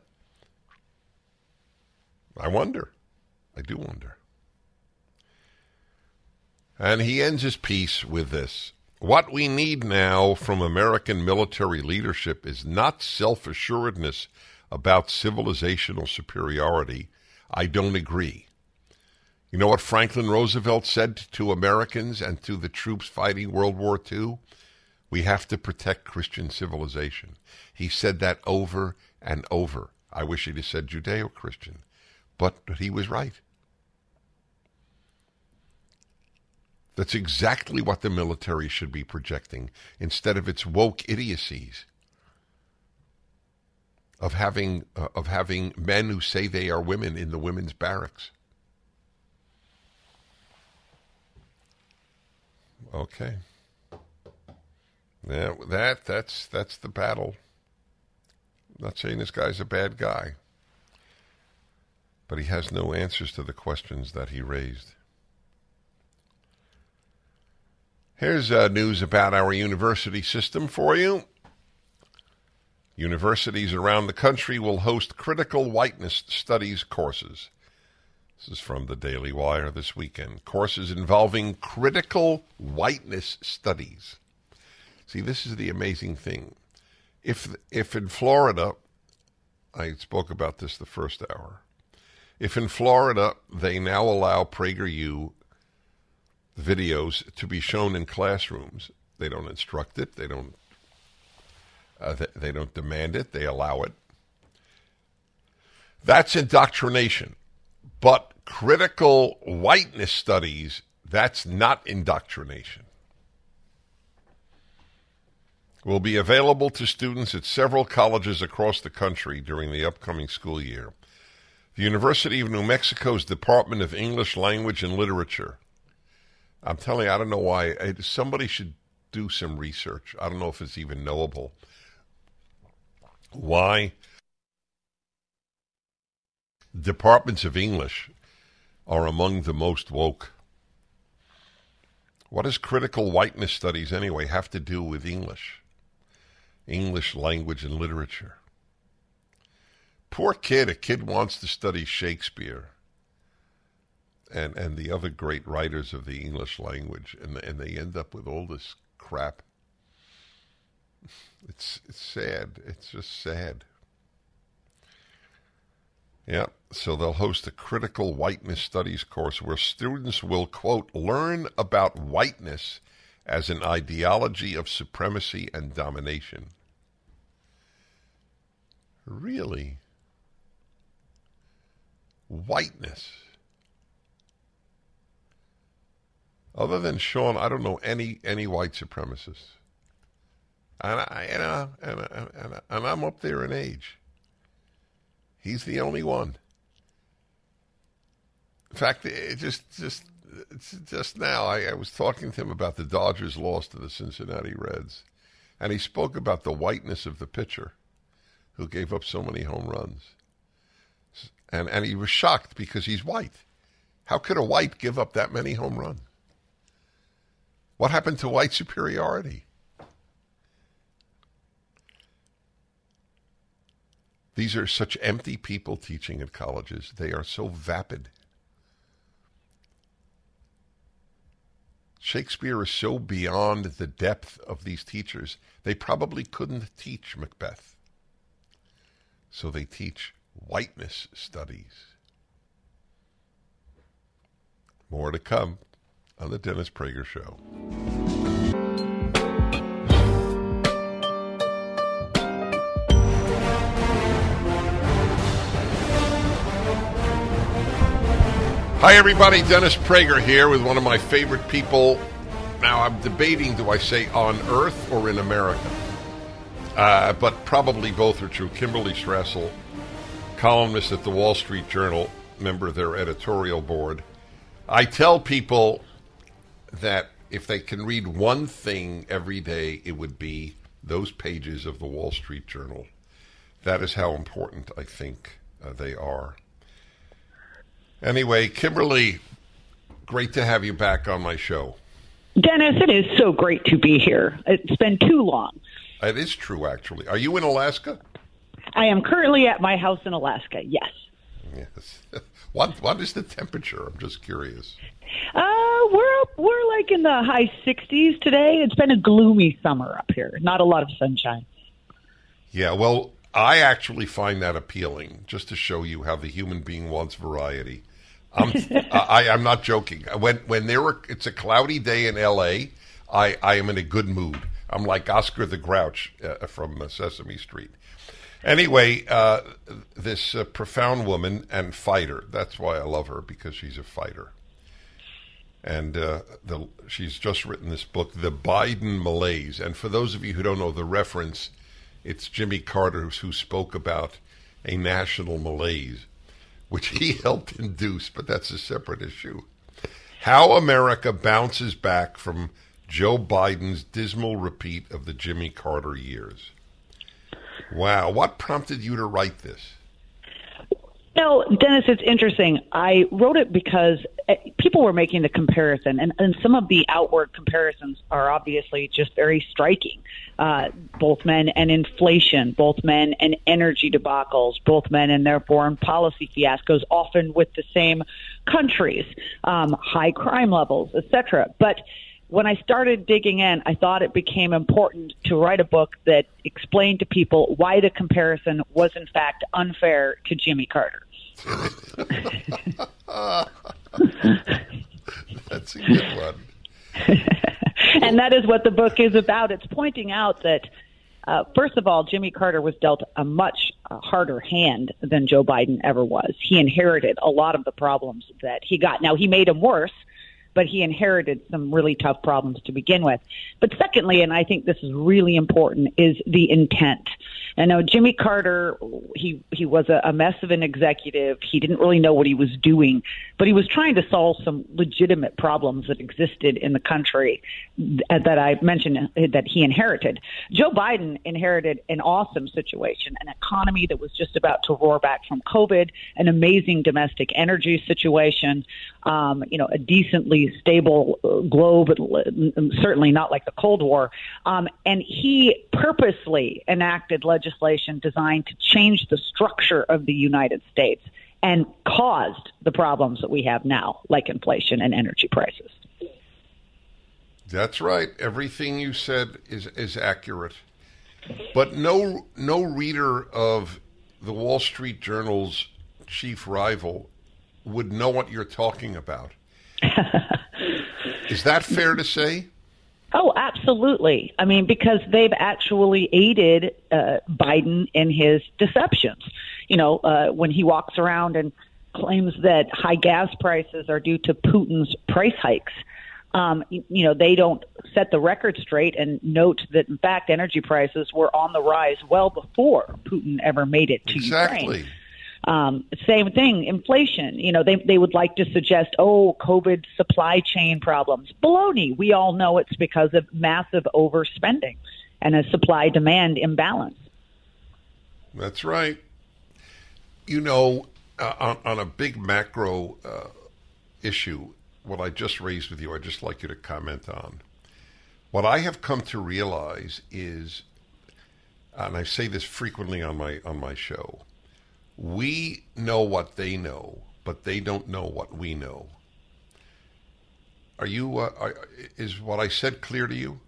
I wonder. I do wonder. And he ends his piece with this What we need now from American military leadership is not self assuredness about civilizational superiority. I don't agree. You know what Franklin Roosevelt said to Americans and to the troops fighting World War II? We have to protect Christian civilization. He said that over and over. I wish he'd have said Judeo Christian, but he was right. That's exactly what the military should be projecting instead of its woke idiocies of having uh, of having men who say they are women in the women's barracks. Okay. Yeah, that that's that's the battle. I'm not saying this guy's a bad guy, but he has no answers to the questions that he raised. Here's uh, news about our university system for you. Universities around the country will host critical whiteness studies courses. This is from the Daily Wire this weekend. Courses involving critical whiteness studies. See, this is the amazing thing. If if in Florida, I spoke about this the first hour. If in Florida they now allow PragerU videos to be shown in classrooms, they don't instruct it, they don't uh, they, they don't demand it, they allow it. That's indoctrination. But critical whiteness studies, that's not indoctrination. Will be available to students at several colleges across the country during the upcoming school year. The University of New Mexico's Department of English Language and Literature. I'm telling you, I don't know why. Somebody should do some research. I don't know if it's even knowable. Why departments of English are among the most woke. What does critical whiteness studies anyway have to do with English? English language and literature. Poor kid, a kid wants to study Shakespeare and, and the other great writers of the English language, and, and they end up with all this crap. It's, it's sad. It's just sad. Yeah, so they'll host a critical whiteness studies course where students will, quote, learn about whiteness as an ideology of supremacy and domination. Really? Whiteness. Other than Sean, I don't know any any white supremacists. And I, and, I, and, I, and, and I'm up there in age. He's the only one. In fact, it just just just now I, I was talking to him about the Dodgers' loss to the Cincinnati Reds, and he spoke about the whiteness of the pitcher who gave up so many home runs. And and he was shocked because he's white. How could a white give up that many home runs? What happened to white superiority? These are such empty people teaching at colleges. They are so vapid. Shakespeare is so beyond the depth of these teachers, they probably couldn't teach Macbeth. So they teach whiteness studies. More to come on the Dennis Prager Show. Hi, everybody. Dennis Prager here with one of my favorite people. Now, I'm debating do I say on Earth or in America? Uh, but probably both are true. Kimberley Strassel, columnist at the Wall Street Journal, member of their editorial board. I tell people that if they can read one thing every day, it would be those pages of the Wall Street Journal. That is how important I think uh, they are. Anyway, Kimberley, great to have you back on my show. Dennis, it is so great to be here. It's been too long. It is true, actually. Are you in Alaska? I am currently at my house in Alaska. Yes. Yes. What What is the temperature? I'm just curious. Uh, we're up, we're like in the high 60s today. It's been a gloomy summer up here. Not a lot of sunshine. Yeah. Well, I actually find that appealing, just to show you how the human being wants variety. I'm, I, am not joking. When when there were, it's a cloudy day in L.A. I, I am in a good mood. I'm like Oscar the Grouch uh, from uh, Sesame Street. Anyway, uh, this uh, profound woman and fighter. That's why I love her because she's a fighter. And uh, the, she's just written this book, The Biden Malaise. And for those of you who don't know the reference, it's Jimmy Carter who spoke about a national malaise which he helped induce, but that's a separate issue. How America bounces back from Joe Biden's dismal repeat of the Jimmy Carter years. Wow, what prompted you to write this? No, Dennis, it's interesting. I wrote it because eh, people were making the comparison, and, and some of the outward comparisons are obviously just very striking. Uh, both men and inflation, both men and energy debacles, both men and their foreign policy fiascos, often with the same countries, um, high crime levels, etc. But when I started digging in, I thought it became important to write a book that explained to people why the comparison was in fact unfair to Jimmy Carter. That's a good one. and that is what the book is about. It's pointing out that, uh, first of all, Jimmy Carter was dealt a much uh, harder hand than Joe Biden ever was. He inherited a lot of the problems that he got. Now, he made them worse but he inherited some really tough problems to begin with. But secondly, and I think this is really important, is the intent. And now Jimmy Carter, he he was a, a mess of an executive. He didn't really know what he was doing, but he was trying to solve some legitimate problems that existed in the country that I mentioned that he inherited. Joe Biden inherited an awesome situation, an economy that was just about to roar back from COVID, an amazing domestic energy situation, um, you know, a decently stable uh, globe, certainly not like the Cold War. Um, and he purposely enacted legislation designed to change the structure of the United States and caused the problems that we have now, like inflation and energy prices. That's right. Everything you said is is accurate. But no no reader of the Wall Street Journal's chief rival would know what you're talking about. Is that fair to say? Oh, absolutely. I mean, because they've actually aided uh, Biden in his deceptions. You know, uh, when he walks around and claims that high gas prices are due to Putin's price hikes. Um, you, you know, they don't set the record straight and note that, in fact, energy prices were on the rise well before Putin ever made it to exactly. Ukraine. Um, same thing, inflation. You know, they they would like to suggest, oh, COVID supply chain problems. Baloney. We all know it's because of massive overspending and a supply demand imbalance. That's right. You know, uh, on, on, a big macro uh, issue, what I just raised with you, I'd just like you to comment on. What I have come to realize is, and I say this frequently on my on my show, we know what they know, but they don't know what we know. Are you? Uh, are, is what I said clear to you?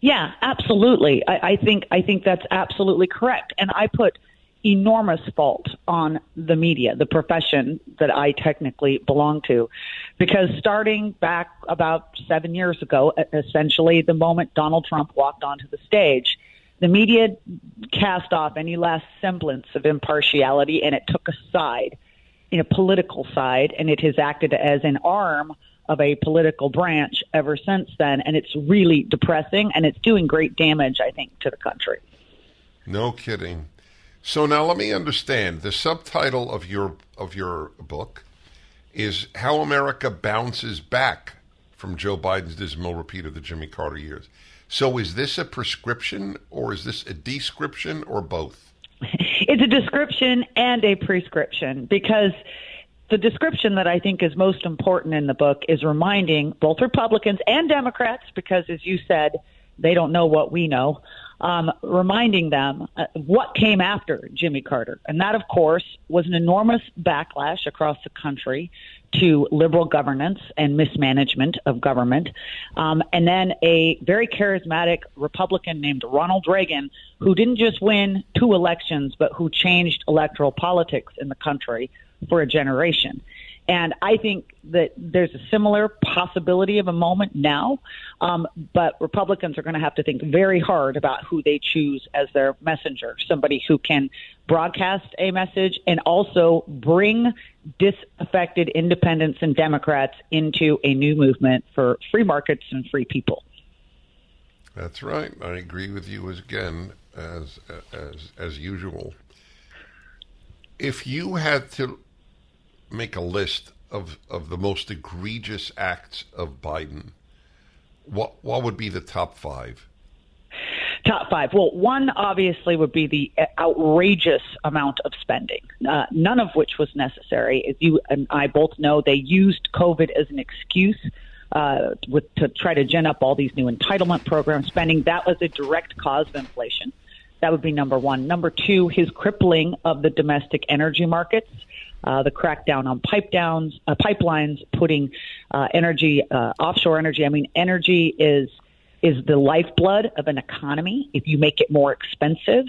Yeah, absolutely. I, I think I think that's absolutely correct, and I put enormous fault on the media, the profession that I technically belong to, because starting back about seven years ago, essentially the moment Donald Trump walked onto the stage, the media cast off any last semblance of impartiality and it took a side, in a political side, and it has acted as an arm of a political branch ever since then. And it's really depressing and it's doing great damage, I think, to the country. No kidding. So now let me understand. The subtitle of your of your book is How America Bounces Back from Joe Biden's dismal repeat of the Jimmy Carter years. So is this a prescription or is this a description or both? It's a description and a prescription because the description that I think is most important in the book is reminding both Republicans and Democrats, because as you said, they don't know what we know, um, reminding them uh, what came after Jimmy Carter. And that, of course, was an enormous backlash across the country to liberal governance and mismanagement of government. Um, and then a very charismatic Republican named Ronald Reagan, who didn't just win two elections, but who changed electoral politics in the country for a generation. And I think that there's a similar possibility of a moment now, um, but Republicans are going to have to think very hard about who they choose as their messenger, somebody who can broadcast a message and also bring disaffected independents and Democrats into a new movement for free markets and free people. That's right. I agree with you again as as as usual. If you had to make a list of, of the most egregious acts of Biden, what what would be the top five? Top five. Well, one obviously would be the outrageous amount of spending, uh, none of which was necessary. As you and I both know, they used COVID as an excuse uh, with, to try to gin up all these new entitlement program spending. That was a direct cause of inflation. That would be number one. Number two, his crippling of the domestic energy markets uh, the crackdown on pipe downs, uh, pipelines, putting uh, energy, uh, offshore energy. I mean, energy is is the lifeblood of an economy. If you make it more expensive,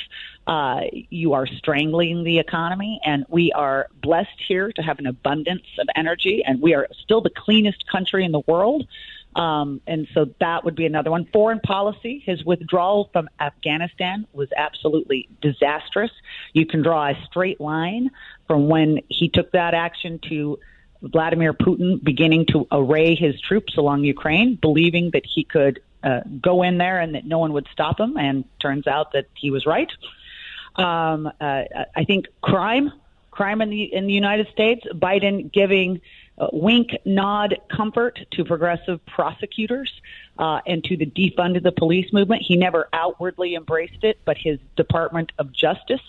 uh, you are strangling the economy. And we are blessed here to have an abundance of energy, and we are still the cleanest country in the world. Um, and so that would be another one. Foreign policy, his withdrawal from Afghanistan was absolutely disastrous. You can draw a straight line from when he took that action to Vladimir Putin beginning to array his troops along Ukraine, believing that he could uh, go in there and that no one would stop him. And turns out that he was right. Um, uh, I think crime, crime in the in the United States, Biden giving uh, wink, nod, comfort to progressive prosecutors uh, and to the defund the police movement. He never outwardly embraced it, but his Department of Justice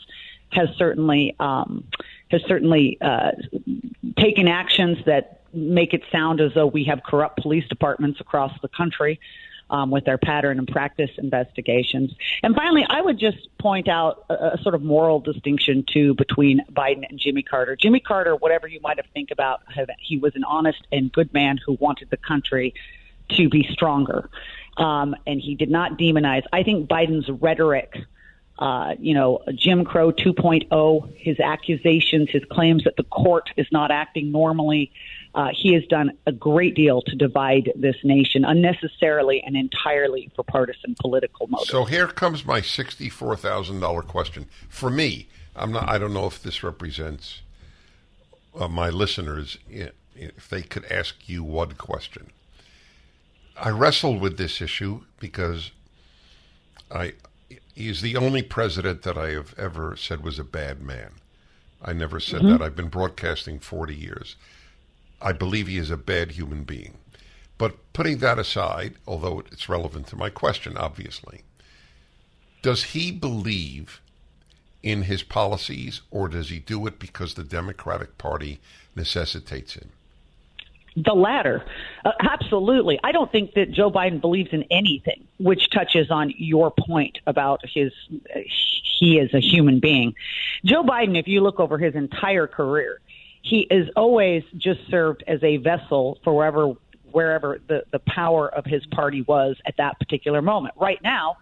has certainly um, has certainly uh, taken actions that make it sound as though we have corrupt police departments across the country um, with their pattern and practice investigations. And finally, I would just point out a, a sort of moral distinction too between Biden and Jimmy Carter. Jimmy Carter, whatever you might have think about, he was an honest and good man who wanted the country to be stronger. Um, and he did not demonize. I think Biden's rhetoric uh, you know, Jim Crow 2.0, his accusations, his claims that the court is not acting normally. Uh, he has done a great deal to divide this nation unnecessarily and entirely for partisan political motives. So here comes my sixty-four thousand dollar question for me. I'm not. I don't know if this represents uh, my listeners. If they could ask you one question, I wrestled with this issue because I he's the only president that I have ever said was a bad man. I never said mm-hmm. that. I've been broadcasting 40 years. I believe he is a bad human being. But putting that aside, although it's relevant to my question, obviously, does he believe in his policies or does he do it because the Democratic Party necessitates him? The latter. Uh, absolutely. I don't think that Joe Biden believes in anything, which touches on your point about his, he is a human being. Joe Biden, if you look over his entire career, he is always just served as a vessel for wherever, wherever the, the power of his party was at that particular moment. Right now,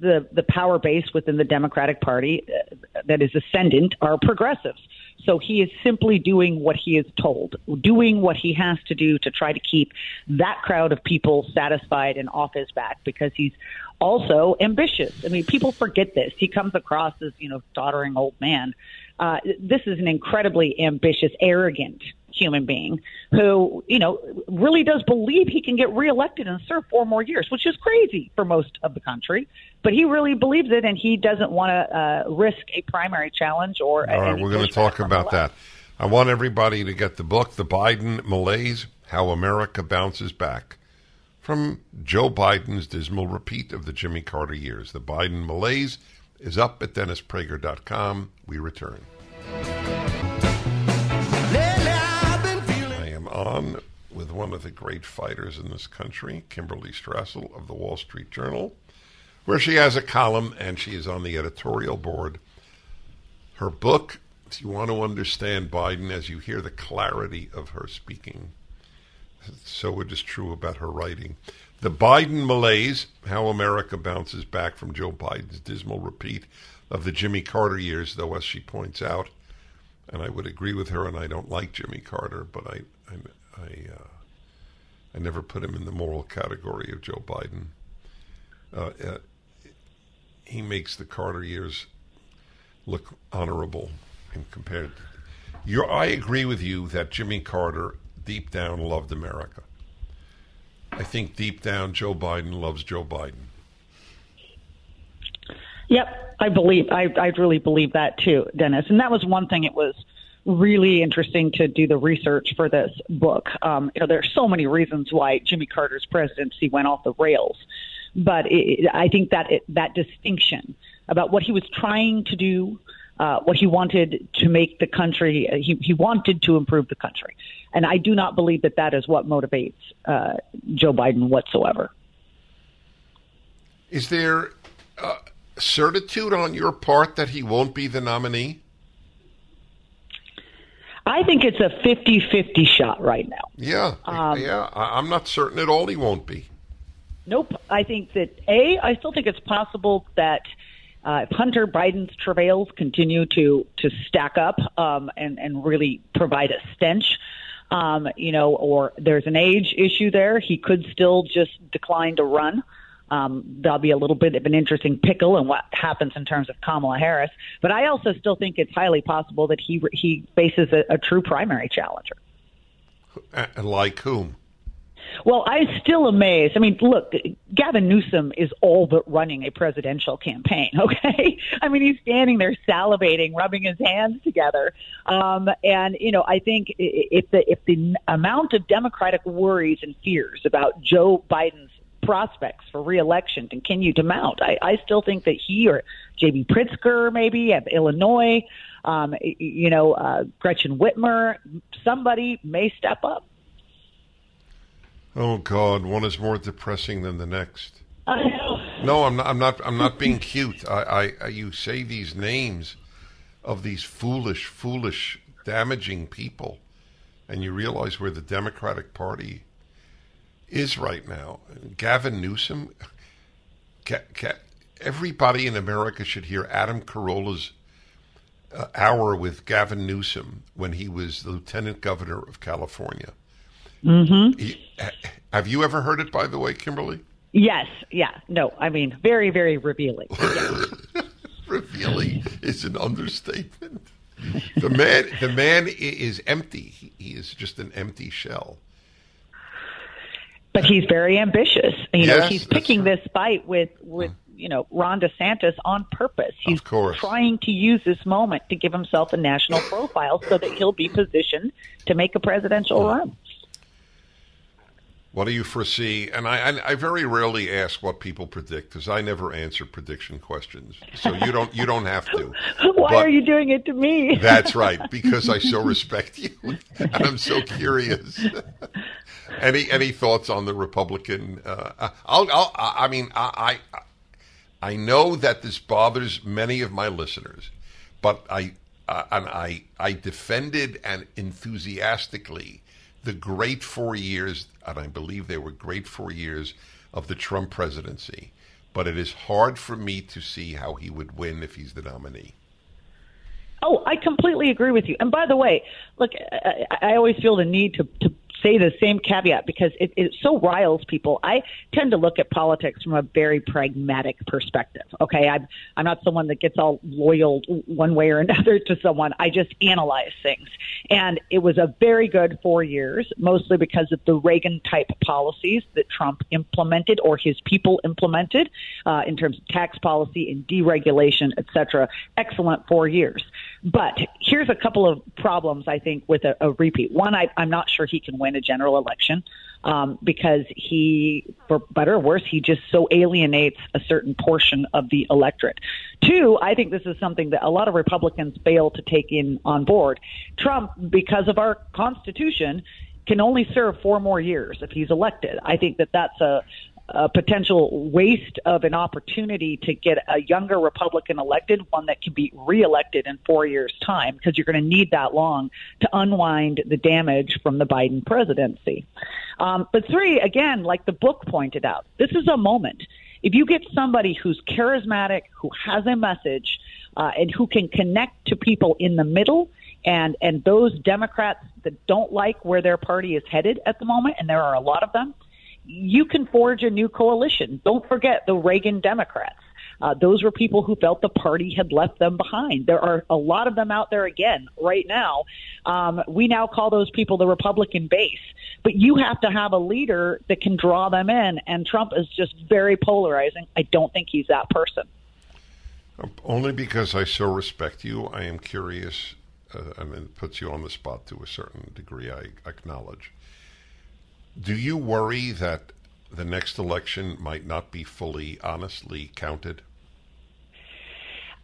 the the power base within the Democratic Party uh, that is ascendant are progressives. So he is simply doing what he is told, doing what he has to do to try to keep that crowd of people satisfied and off his back because he's also ambitious. I mean, people forget this. He comes across as, you know, doddering old man. Uh, this is an incredibly ambitious, arrogant human being who, you know, really does believe he can get reelected and serve four more years, which is crazy for most of the country. But he really believes it, and he doesn't want to uh, risk a primary challenge or. All right, we're going to talk about that. I want everybody to get the book, The Biden Malaise How America Bounces Back, from Joe Biden's dismal repeat of the Jimmy Carter years. The Biden Malaise is up at DennisPrager.com. We return. On with one of the great fighters in this country, Kimberley Strassel of the Wall Street Journal, where she has a column and she is on the editorial board. Her book, if you want to understand Biden as you hear the clarity of her speaking, so it is true about her writing. The Biden malaise, how America bounces back from Joe Biden's dismal repeat of the Jimmy Carter years, though, as she points out, and I would agree with her, and I don't like Jimmy Carter, but I, I, I, uh, I never put him in the moral category of Joe Biden. Uh, uh, he makes the Carter years look honorable in compared. To, I agree with you that Jimmy Carter deep down loved America. I think deep down Joe Biden loves Joe Biden. Yep, I believe I I really believe that too, Dennis. And that was one thing. It was really interesting to do the research for this book. Um, you know, there are so many reasons why Jimmy Carter's presidency went off the rails, but it, I think that it, that distinction about what he was trying to do, uh, what he wanted to make the country, uh, he, he wanted to improve the country, and I do not believe that that is what motivates uh, Joe Biden whatsoever. Is there uh, certitude on your part that he won't be the nominee? I think it's a 50-50 shot right now. Yeah, um, yeah. I'm not certain at all he won't be. Nope. I think that a. I still think it's possible that uh, if Hunter Biden's travails continue to to stack up um, and and really provide a stench, um, you know, or there's an age issue there, he could still just decline to run. Um, there'll be a little bit of an interesting pickle in what happens in terms of Kamala Harris. But I also still think it's highly possible that he he faces a, a true primary challenger. Like whom? Well, I'm still amazed. I mean, look, Gavin Newsom is all but running a presidential campaign. Okay, I mean, he's standing there salivating, rubbing his hands together, um, and you know, I think if the if the amount of Democratic worries and fears about Joe Biden's prospects for reelection continue to mount. I, I still think that he or J.B. Pritzker, maybe at Illinois, um, you know, uh, Gretchen Whitmer, somebody may step up. Oh God, one is more depressing than the next. No, I'm not. I'm not. I'm not being cute. I, I, you say these names of these foolish, foolish, damaging people, and you realize where the Democratic Party is right now. Gavin Newsom. everybody in America should hear Adam Carolla's uh, hour with Gavin Newsom when he was the lieutenant governor of California Mm-hmm. He, have you ever heard it, by the way, Kimberley? Yes. Yeah. No. I mean, very, very revealing. revealing is an understatement. The man, the man is empty. He is just an empty shell. But he's very ambitious. You yes, know, he's picking this fight with with you know Ron DeSantis on purpose. He's trying to use this moment to give himself a national profile so that he'll be positioned to make a presidential run. What do you foresee? And I, I, I very rarely ask what people predict because I never answer prediction questions. So you don't you don't have to. Why but are you doing it to me? that's right, because I so respect you and I'm so curious. any any thoughts on the Republican? Uh, I'll, I'll I mean I, I I know that this bothers many of my listeners, but I uh, and I I defended and enthusiastically the great four years, and I believe they were great four years of the Trump presidency. But it is hard for me to see how he would win if he's the nominee. Oh, I completely agree with you. And by the way, look, I, I always feel the need to, to say the same caveat because it, it so riles people. I tend to look at politics from a very pragmatic perspective. Okay, I'm I'm not someone that gets all loyal one way or another to someone. I just analyze things, and it was a very good four years, mostly because of the Reagan type policies that Trump implemented or his people implemented uh, in terms of tax policy and deregulation, et cetera. Excellent four years. But here's a couple of problems I think with a, a repeat. One, I, I'm not sure he can win a general election um, because he, for better or worse, he just so alienates a certain portion of the electorate. Two, I think this is something that a lot of Republicans fail to take in on board. Trump, because of our Constitution, can only serve four more years if he's elected. I think that that's a, a potential waste of an opportunity to get a younger Republican elected, one that can be reelected in four years' time, because you're going to need that long to unwind the damage from the Biden presidency. Um, but three, again, like the book pointed out, this is a moment. If you get somebody who's charismatic, who has a message, uh, and who can connect to people in the middle, and and those Democrats that don't like where their party is headed at the moment, and there are a lot of them you can forge a new coalition. Don't forget the Reagan Democrats. Uh, those were people who felt the party had left them behind. There are a lot of them out there again right now. Um, we now call those people the Republican base. But you have to have a leader that can draw them in, and Trump is just very polarizing. I don't think he's that person. Only because I so respect you, I am curious. Uh, I mean, it puts you on the spot to a certain degree. I acknowledge. Do you worry that the next election might not be fully honestly counted?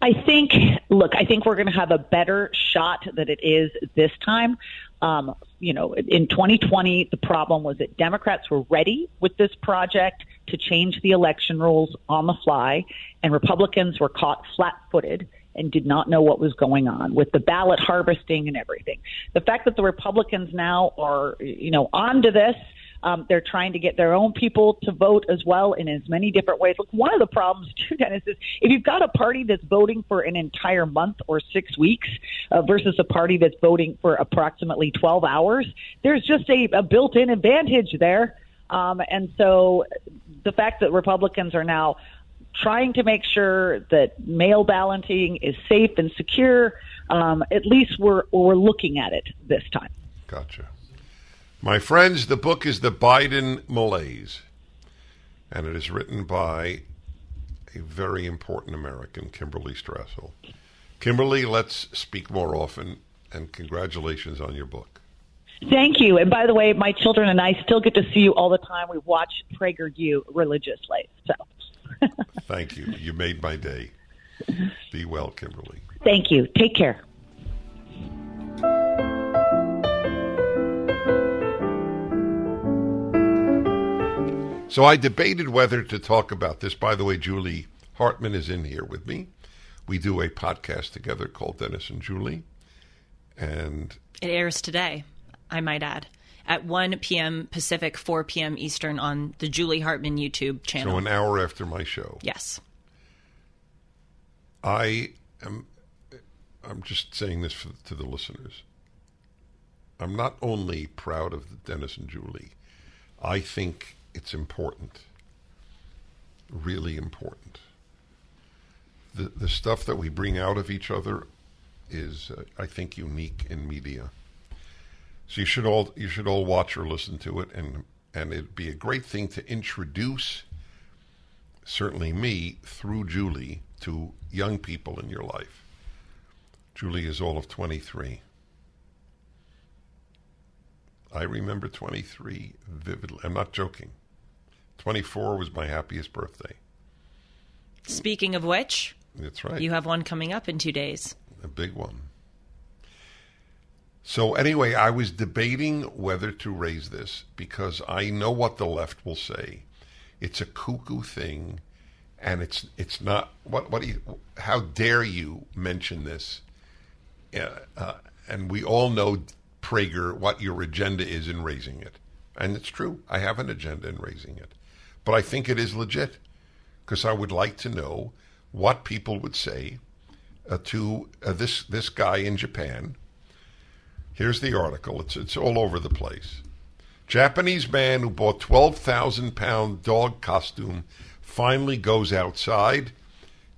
I think, look, I think we're going to have a better shot that it is this time. Um, you know, in 2020, the problem was that Democrats were ready with this project to change the election rules on the fly, and Republicans were caught flat footed and did not know what was going on with the ballot harvesting and everything. The fact that the Republicans now are, you know, onto this um, they're trying to get their own people to vote as well in as many different ways. Look, one of the problems too, Dennis, is if you've got a party that's voting for an entire month or six weeks uh, versus a party that's voting for approximately 12 hours, there's just a, a built-in advantage there. Um, and so the fact that Republicans are now trying to make sure that mail balloting is safe and secure, um, at least we're, we're looking at it this time. Gotcha. My friends, the book is The Biden Malaise, and it is written by a very important American, Kimberley Strassel. Kimberley, let's speak more often, and congratulations on your book. Thank you. And by the way, my children and I still get to see you all the time. We watch PragerU religiously. So. Thank you. You made my day. Be well, Kimberley. Thank you. Take care. So I debated whether to talk about this. By the way, Julie Hartman is in here with me. We do a podcast together called Dennis and Julie. And it airs today, I might add, at 1 p.m. Pacific, 4 p.m. Eastern on the Julie Hartman YouTube channel. So an hour after my show. Yes. I am I'm just saying this for, to the listeners. I'm not only proud of Dennis and Julie. I think it's important. Really important. The, the stuff that we bring out of each other is, uh, I think, unique in media. So you should all you should all watch or listen to it, and and it'd be a great thing to introduce, certainly me through Julie to young people in your life. Julie is all of twenty three. I remember 23 vividly. I'm not joking. 24 was my happiest birthday. Speaking of which, that's right. You have one coming up in two days. A big one. So, anyway, I was debating whether to raise this because I know what the left will say. It's a cuckoo thing, and it's it's not. What what? Do You, how dare you mention this? Uh, uh, and we all know Prager what your agenda is in raising it, and it's true. I have an agenda in raising it. But I think it is legit because I would like to know what people would say uh, to uh, this this guy in Japan. Here's the article. It's it's all over the place. Japanese man who bought 12,000 pound dog costume finally goes outside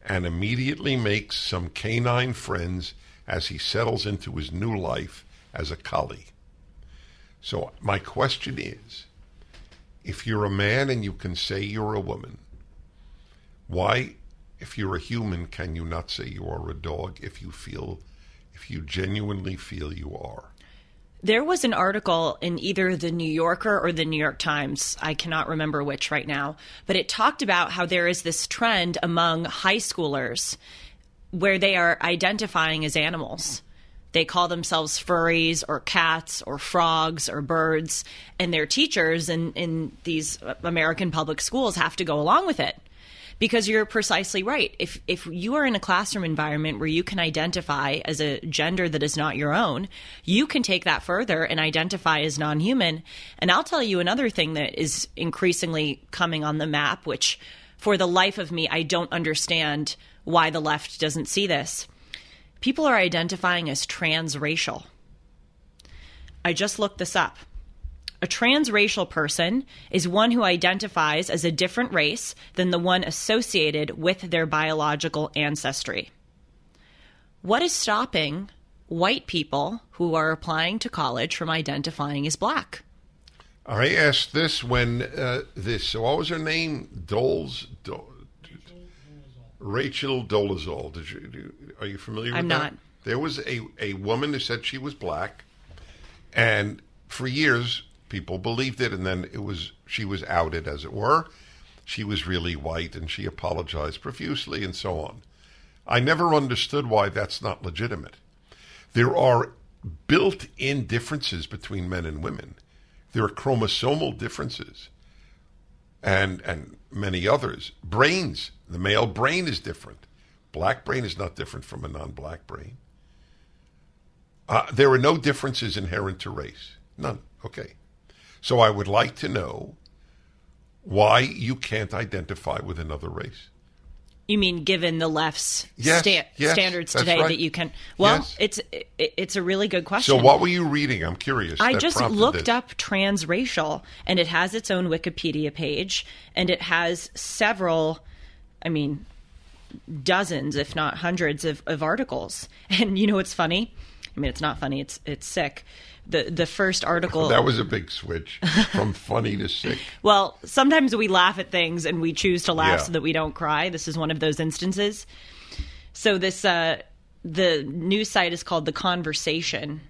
and immediately makes some canine friends as he settles into his new life as a collie. So my question is if you're a man and you can say you're a woman, why, if you're a human, can you not say you are a dog if you feel, if you genuinely feel you are? There was an article in either the New Yorker or the New York Times, I cannot remember which right now, but it talked about how there is this trend among high schoolers where they are identifying as animals. They call themselves furries or cats or frogs or birds, and their teachers in, in these American public schools have to go along with it. Because you're precisely right. If if you are in a classroom environment where you can identify as a gender that is not your own, you can take that further and identify as non-human. And I'll tell you another thing that is increasingly coming on the map, which for the life of me I don't understand why the left doesn't see this people are identifying as transracial. I just looked this up. A transracial person is one who identifies as a different race than the one associated with their biological ancestry. What is stopping white people who are applying to college from identifying as black? I asked this when uh, this, so what was her name? Doles? Dole, Rachel Dolezal. Did you, do, are you familiar I'm with that? not. There was a, a woman who said she was black, and for years people believed it, and then it was she was outed, as it were. She was really white, and she apologized profusely, and so on. I never understood why that's not legitimate. There are built-in differences between men and women. There are chromosomal differences, and and many others. Brains, the male brain is different Black brain is not different from a non-black brain. Uh, there are no differences inherent to race. None. Okay. So I would like to know why you can't identify with another race. You mean given the left's Yes, sta- yes, standards today right. that you can? Well, Yes. it's it, it's a really good question. So what were you reading? I'm curious. I just looked this. up transracial, and it has its own Wikipedia page, and it has several, I mean, dozens, if not hundreds, of, of articles. And you know what's funny? I mean, it's not funny. It's it's sick. The the first article. That was a big switch from funny to sick. Well, sometimes we laugh at things and we choose to laugh Yeah. so that we don't cry. This is one of those instances. So this uh the news site is called The Conversation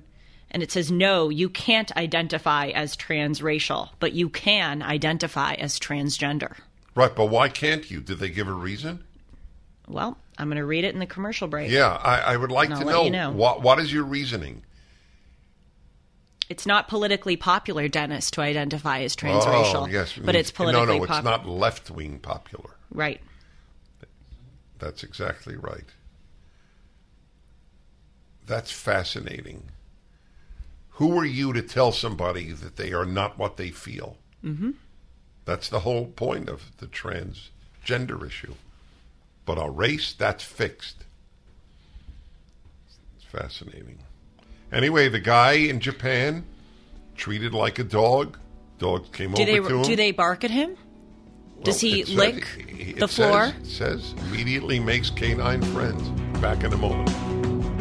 and it says no, you can't identify as transracial, but you can identify as transgender. Right, but why can't you? Did they give a reason? Well, I'm going to read it in the commercial break. Yeah, I, I would like to know, you know. what what is your reasoning? It's not politically popular, Dennis, to identify as transracial. Oh, yes, but it's politically no, no, pop- it's not left wing popular. right. That's exactly right. That's fascinating. Who are you to tell somebody that they are not what they feel? Mm-hmm. That's the whole point of the transgender issue. But a race, that's fixed. It's fascinating. Anyway, the guy in Japan treated like a dog. Dog came Do over they to him. do they bark at him? Does Well, he it said- uh, lick it the says- floor? It says immediately makes canine friends. Back in a moment.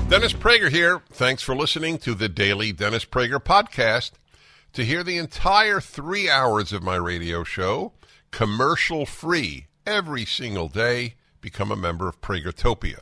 Dennis Prager here. Thanks for listening to the daily Dennis Prager podcast. To hear the entire three hours of my radio show, commercial free, every single day, become a member of Pragertopia.